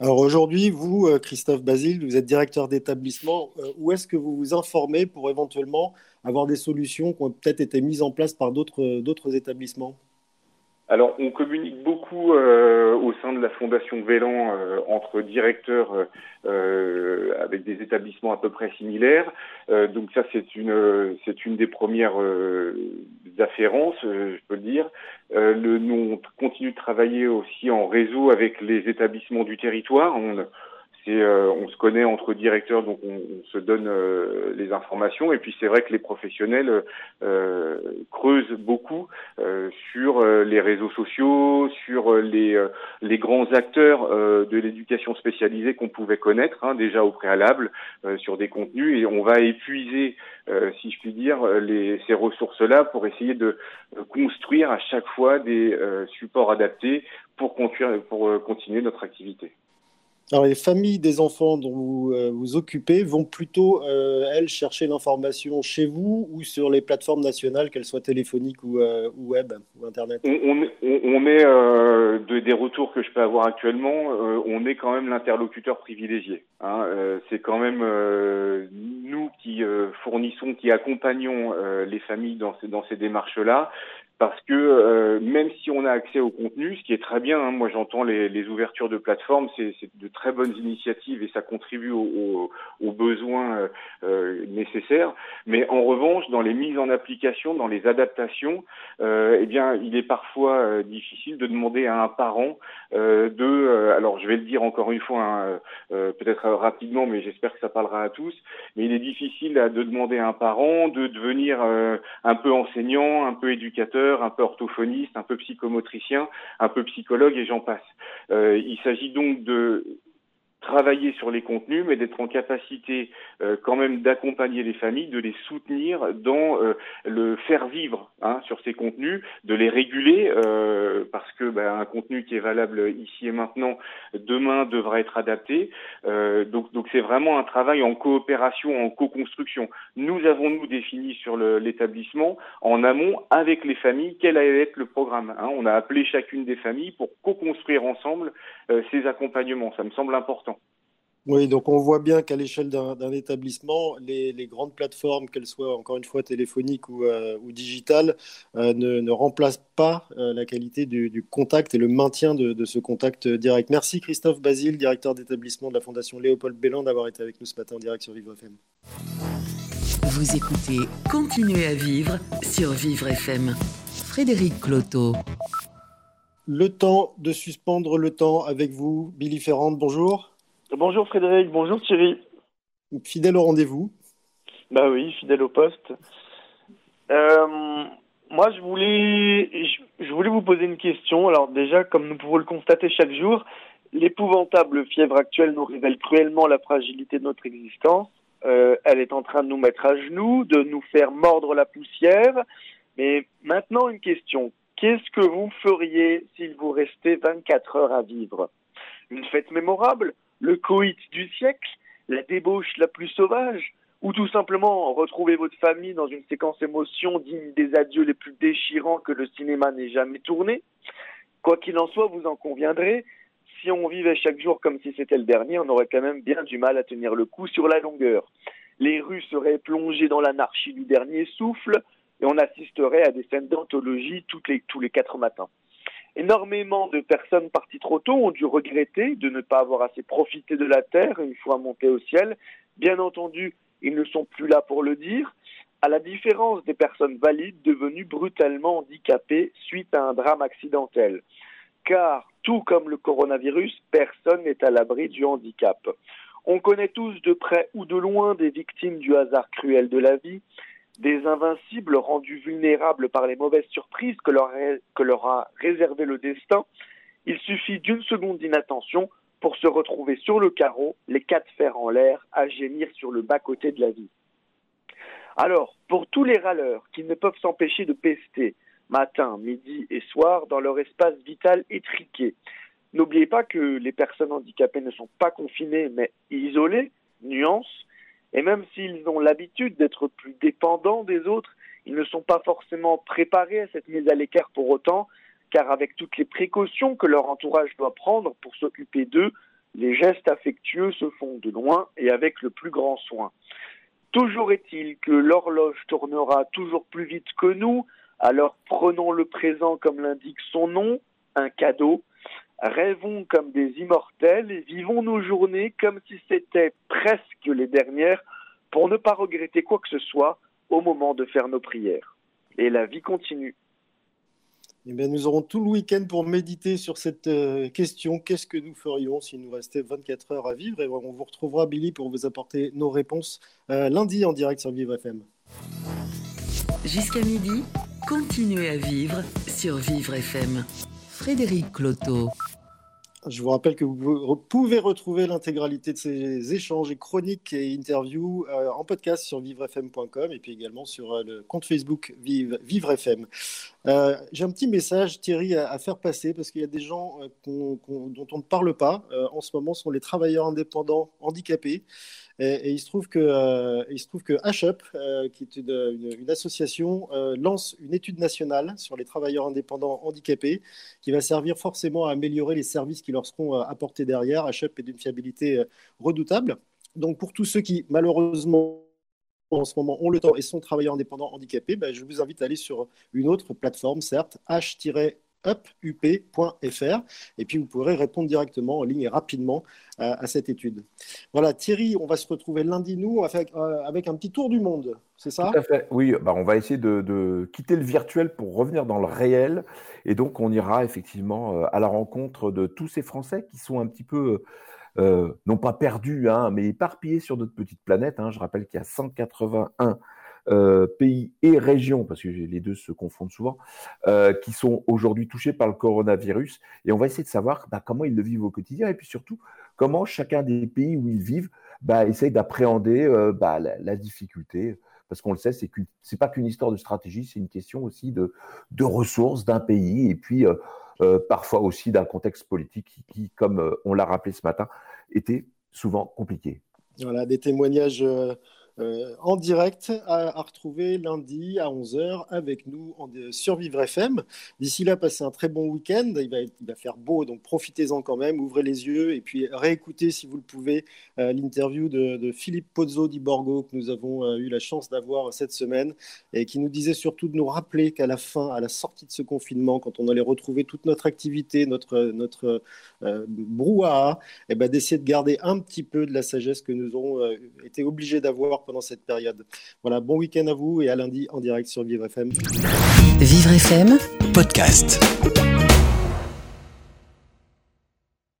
Alors aujourd'hui, vous, euh, Christophe Basile, vous êtes directeur d'établissement. Où est-ce que vous vous informez pour éventuellement avoir des solutions qui ont peut-être été mises en place par d'autres établissements? Alors, on communique beaucoup euh, au sein de la Fondation Vélan euh, entre directeurs euh, avec des établissements à peu près similaires. donc ça, c'est une c'est une des premières afférences, je peux le dire. le, nous, on continue de travailler aussi en réseau avec les établissements du territoire. Euh, on se connaît entre directeurs, donc on, se donne euh, les informations. Et puis c'est vrai que les professionnels euh, creusent beaucoup sur les réseaux sociaux, sur les, grands acteurs de l'éducation spécialisée qu'on pouvait connaître hein, déjà au préalable sur des contenus. Et on va épuiser, si je puis dire, les, ces ressources-là pour essayer de construire à chaque fois des supports adaptés pour continuer notre activité. Alors, les familles des enfants dont vous euh, vous occupez vont plutôt, euh, elles, chercher l'information chez vous ou sur les plateformes nationales, qu'elles soient téléphoniques ou, euh, web ou Internet? On, est, des retours que je peux avoir actuellement, on est quand même l'interlocuteur privilégié. Hein. C'est quand même nous qui fournissons, qui accompagnons les familles dans ces, dans ces démarches-là parce que euh, même si on a accès au contenu, ce qui est très bien, hein, moi j'entends les, les, ouvertures de plateformes, c'est de très bonnes initiatives et ça contribue aux, aux, besoins euh, euh, nécessaires. Mais en revanche, dans les mises en application, dans les adaptations, euh, eh bien, il est parfois difficile de demander à un parent de, alors je vais le dire encore une fois, hein, peut-être rapidement, mais j'espère que ça parlera à tous, mais il est difficile de demander à un parent de devenir un peu enseignant, un peu éducateur un peu orthophoniste, un peu psychomotricien, un peu psychologue et j'en passe. Euh, il s'agit donc de travailler sur les contenus, mais d'être en capacité euh, quand même d'accompagner les familles, de les soutenir dans euh, le faire vivre hein, sur ces contenus, de les réguler, euh, parce que ben, un contenu qui est valable ici et maintenant, demain devra être adapté. donc, donc c'est vraiment un travail en coopération, en co-construction. Nous avons nous défini sur l'établissement en amont avec les familles quel allait être le programme. Hein. On a appelé chacune des familles pour co-construire ensemble ces accompagnements. Ça me semble important. Oui, donc on voit bien qu'à l'échelle d'un établissement, les, grandes plateformes, qu'elles soient encore une fois téléphoniques ou, euh, digitales, euh, ne, remplacent pas euh, la qualité du, contact et le maintien de, ce contact direct. Merci Christophe Basile, directeur d'établissement de la Fondation Léopold Bélan, d'avoir été avec nous ce matin en direct sur Vivre FM. Vous écoutez Continuez à vivre sur Vivre FM. Frédéric Cloteau. Le temps de suspendre le temps avec vous, Billy Ferrand, bonjour. Bonjour Frédéric, bonjour Thierry. Fidèle au rendez-vous Bah oui, fidèle au poste. Euh, moi, je voulais, je, voulais vous poser une question. Alors déjà, comme nous pouvons le constater chaque jour, l'épouvantable fièvre actuelle nous révèle cruellement la fragilité de notre existence. Euh, elle est en train de nous mettre à genoux, de nous faire mordre la poussière. Mais maintenant, une question. Qu'est-ce que vous feriez s'il vous restait 24 heures à vivre? Une fête mémorable? Le coït du siècle, la débauche la plus sauvage, ou tout simplement retrouver votre famille dans une séquence émotion digne des adieux les plus déchirants que le cinéma n'ait jamais tourné. Quoi qu'il en soit, vous en conviendrez, si on vivait chaque jour comme si c'était le dernier, on aurait quand même bien du mal à tenir le coup sur la longueur. Les rues seraient plongées dans l'anarchie du dernier souffle et on assisterait à des scènes d'anthologie les, tous les quatre matins. Énormément de personnes parties trop tôt ont dû regretter de ne pas avoir assez profité de la Terre une fois montées au ciel. Bien entendu, ils ne sont plus là pour le dire, à la différence des personnes valides devenues brutalement handicapées suite à un drame accidentel. Car, tout comme le coronavirus, personne n'est à l'abri du handicap. On connaît tous de près ou de loin des victimes du hasard cruel de la vie, des invincibles rendus vulnérables par les mauvaises surprises que leur, a réservé le destin, il suffit d'une seconde d'inattention pour se retrouver sur le carreau, les quatre fers en l'air, à gémir sur le bas-côté de la vie. Alors, pour tous les râleurs qui ne peuvent s'empêcher de pester matin, midi et soir dans leur espace vital étriqué, n'oubliez pas que les personnes handicapées ne sont pas confinées mais isolées, nuance, et même s'ils ont l'habitude d'être plus dépendants des autres, ils ne sont pas forcément préparés à cette mise à l'écart pour autant, car avec toutes les précautions que leur entourage doit prendre pour s'occuper d'eux, les gestes affectueux se font de loin et avec le plus grand soin. Toujours est-il que l'horloge tournera toujours plus vite que nous, alors prenons le présent comme l'indique son nom, un cadeau, Rêvons comme des immortels et vivons nos journées comme si c'était presque les dernières pour ne pas regretter quoi que ce soit au moment de faire nos prières. Et la vie continue. Eh bien, nous aurons tout le week-end pour méditer sur cette euh, question. Qu'est-ce que nous ferions s'il nous restait 24 heures à vivre? Et on vous retrouvera, Billy, pour vous apporter nos réponses euh, lundi en direct sur Vivre FM. Jusqu'à midi, continuez à vivre sur Vivre FM. Frédéric Cloteau. Je vous rappelle que vous pouvez retrouver l'intégralité de ces échanges et chroniques et interviews euh, en podcast sur vivrefm.com et puis également sur euh, le compte Facebook Vive, VivreFM. Euh, j'ai un petit message, Thierry, à, faire passer parce qu'il y a des gens dont on ne parle pas en ce moment, sont les travailleurs indépendants handicapés. Et, il se trouve que, euh, il se trouve que HUP, euh, qui est une, association, euh, lance une étude nationale sur les travailleurs indépendants handicapés, qui va servir forcément à améliorer les services qui leur seront apportés derrière. HUP est d'une fiabilité redoutable. Donc pour tous ceux qui malheureusement en ce moment ont le temps et sont travailleurs indépendants handicapés, ben, je vous invite à aller sur une autre plateforme, certes, h up.up.fr et puis vous pourrez répondre directement en ligne et rapidement à, cette étude. Voilà, Thierry, on va se retrouver lundi, nous, avec, euh, avec un petit tour du monde, c'est ça? Tout à fait, oui, bah, on va essayer de, quitter le virtuel pour revenir dans le réel et donc on ira effectivement euh, à la rencontre de tous ces Français qui sont un petit peu... Euh, non pas perdus, hein, mais éparpillés sur notre petite planète. Hein. Je rappelle qu'il y a 181 euh, pays et régions, parce que les deux se confondent souvent, euh, qui sont aujourd'hui touchés par le coronavirus. Et on va essayer de savoir bah, comment ils le vivent au quotidien et puis surtout comment chacun des pays où ils vivent bah, essaye d'appréhender euh, bah, la, difficulté. Parce qu'on le sait, c'est n'est pas qu'une histoire de stratégie, c'est une question aussi de, de ressources d'un pays et puis parfois aussi d'un contexte politique qui, qui comme on l'a rappelé ce matin, était souvent compliqué. Voilà, des témoignages euh, en direct à, retrouver lundi à 11h avec nous en, sur Vivre FM. D'ici là, passez un très bon week-end. Il va, faire beau, donc profitez-en quand même. Ouvrez les yeux et puis réécoutez, si vous le pouvez, euh, l'interview de, Philippe Pozzo di Borgo que nous avons euh, eu la chance d'avoir cette semaine et qui nous disait surtout de nous rappeler qu'à la fin, à la sortie de ce confinement, quand on allait retrouver toute notre activité, notre, notre brouhaha, eh ben, d'essayer de garder un petit peu de la sagesse que nous avons été obligés d'avoir pendant cette période. Voilà, bon week-end à vous et à lundi en direct sur Vivre FM. Vivre FM, podcast.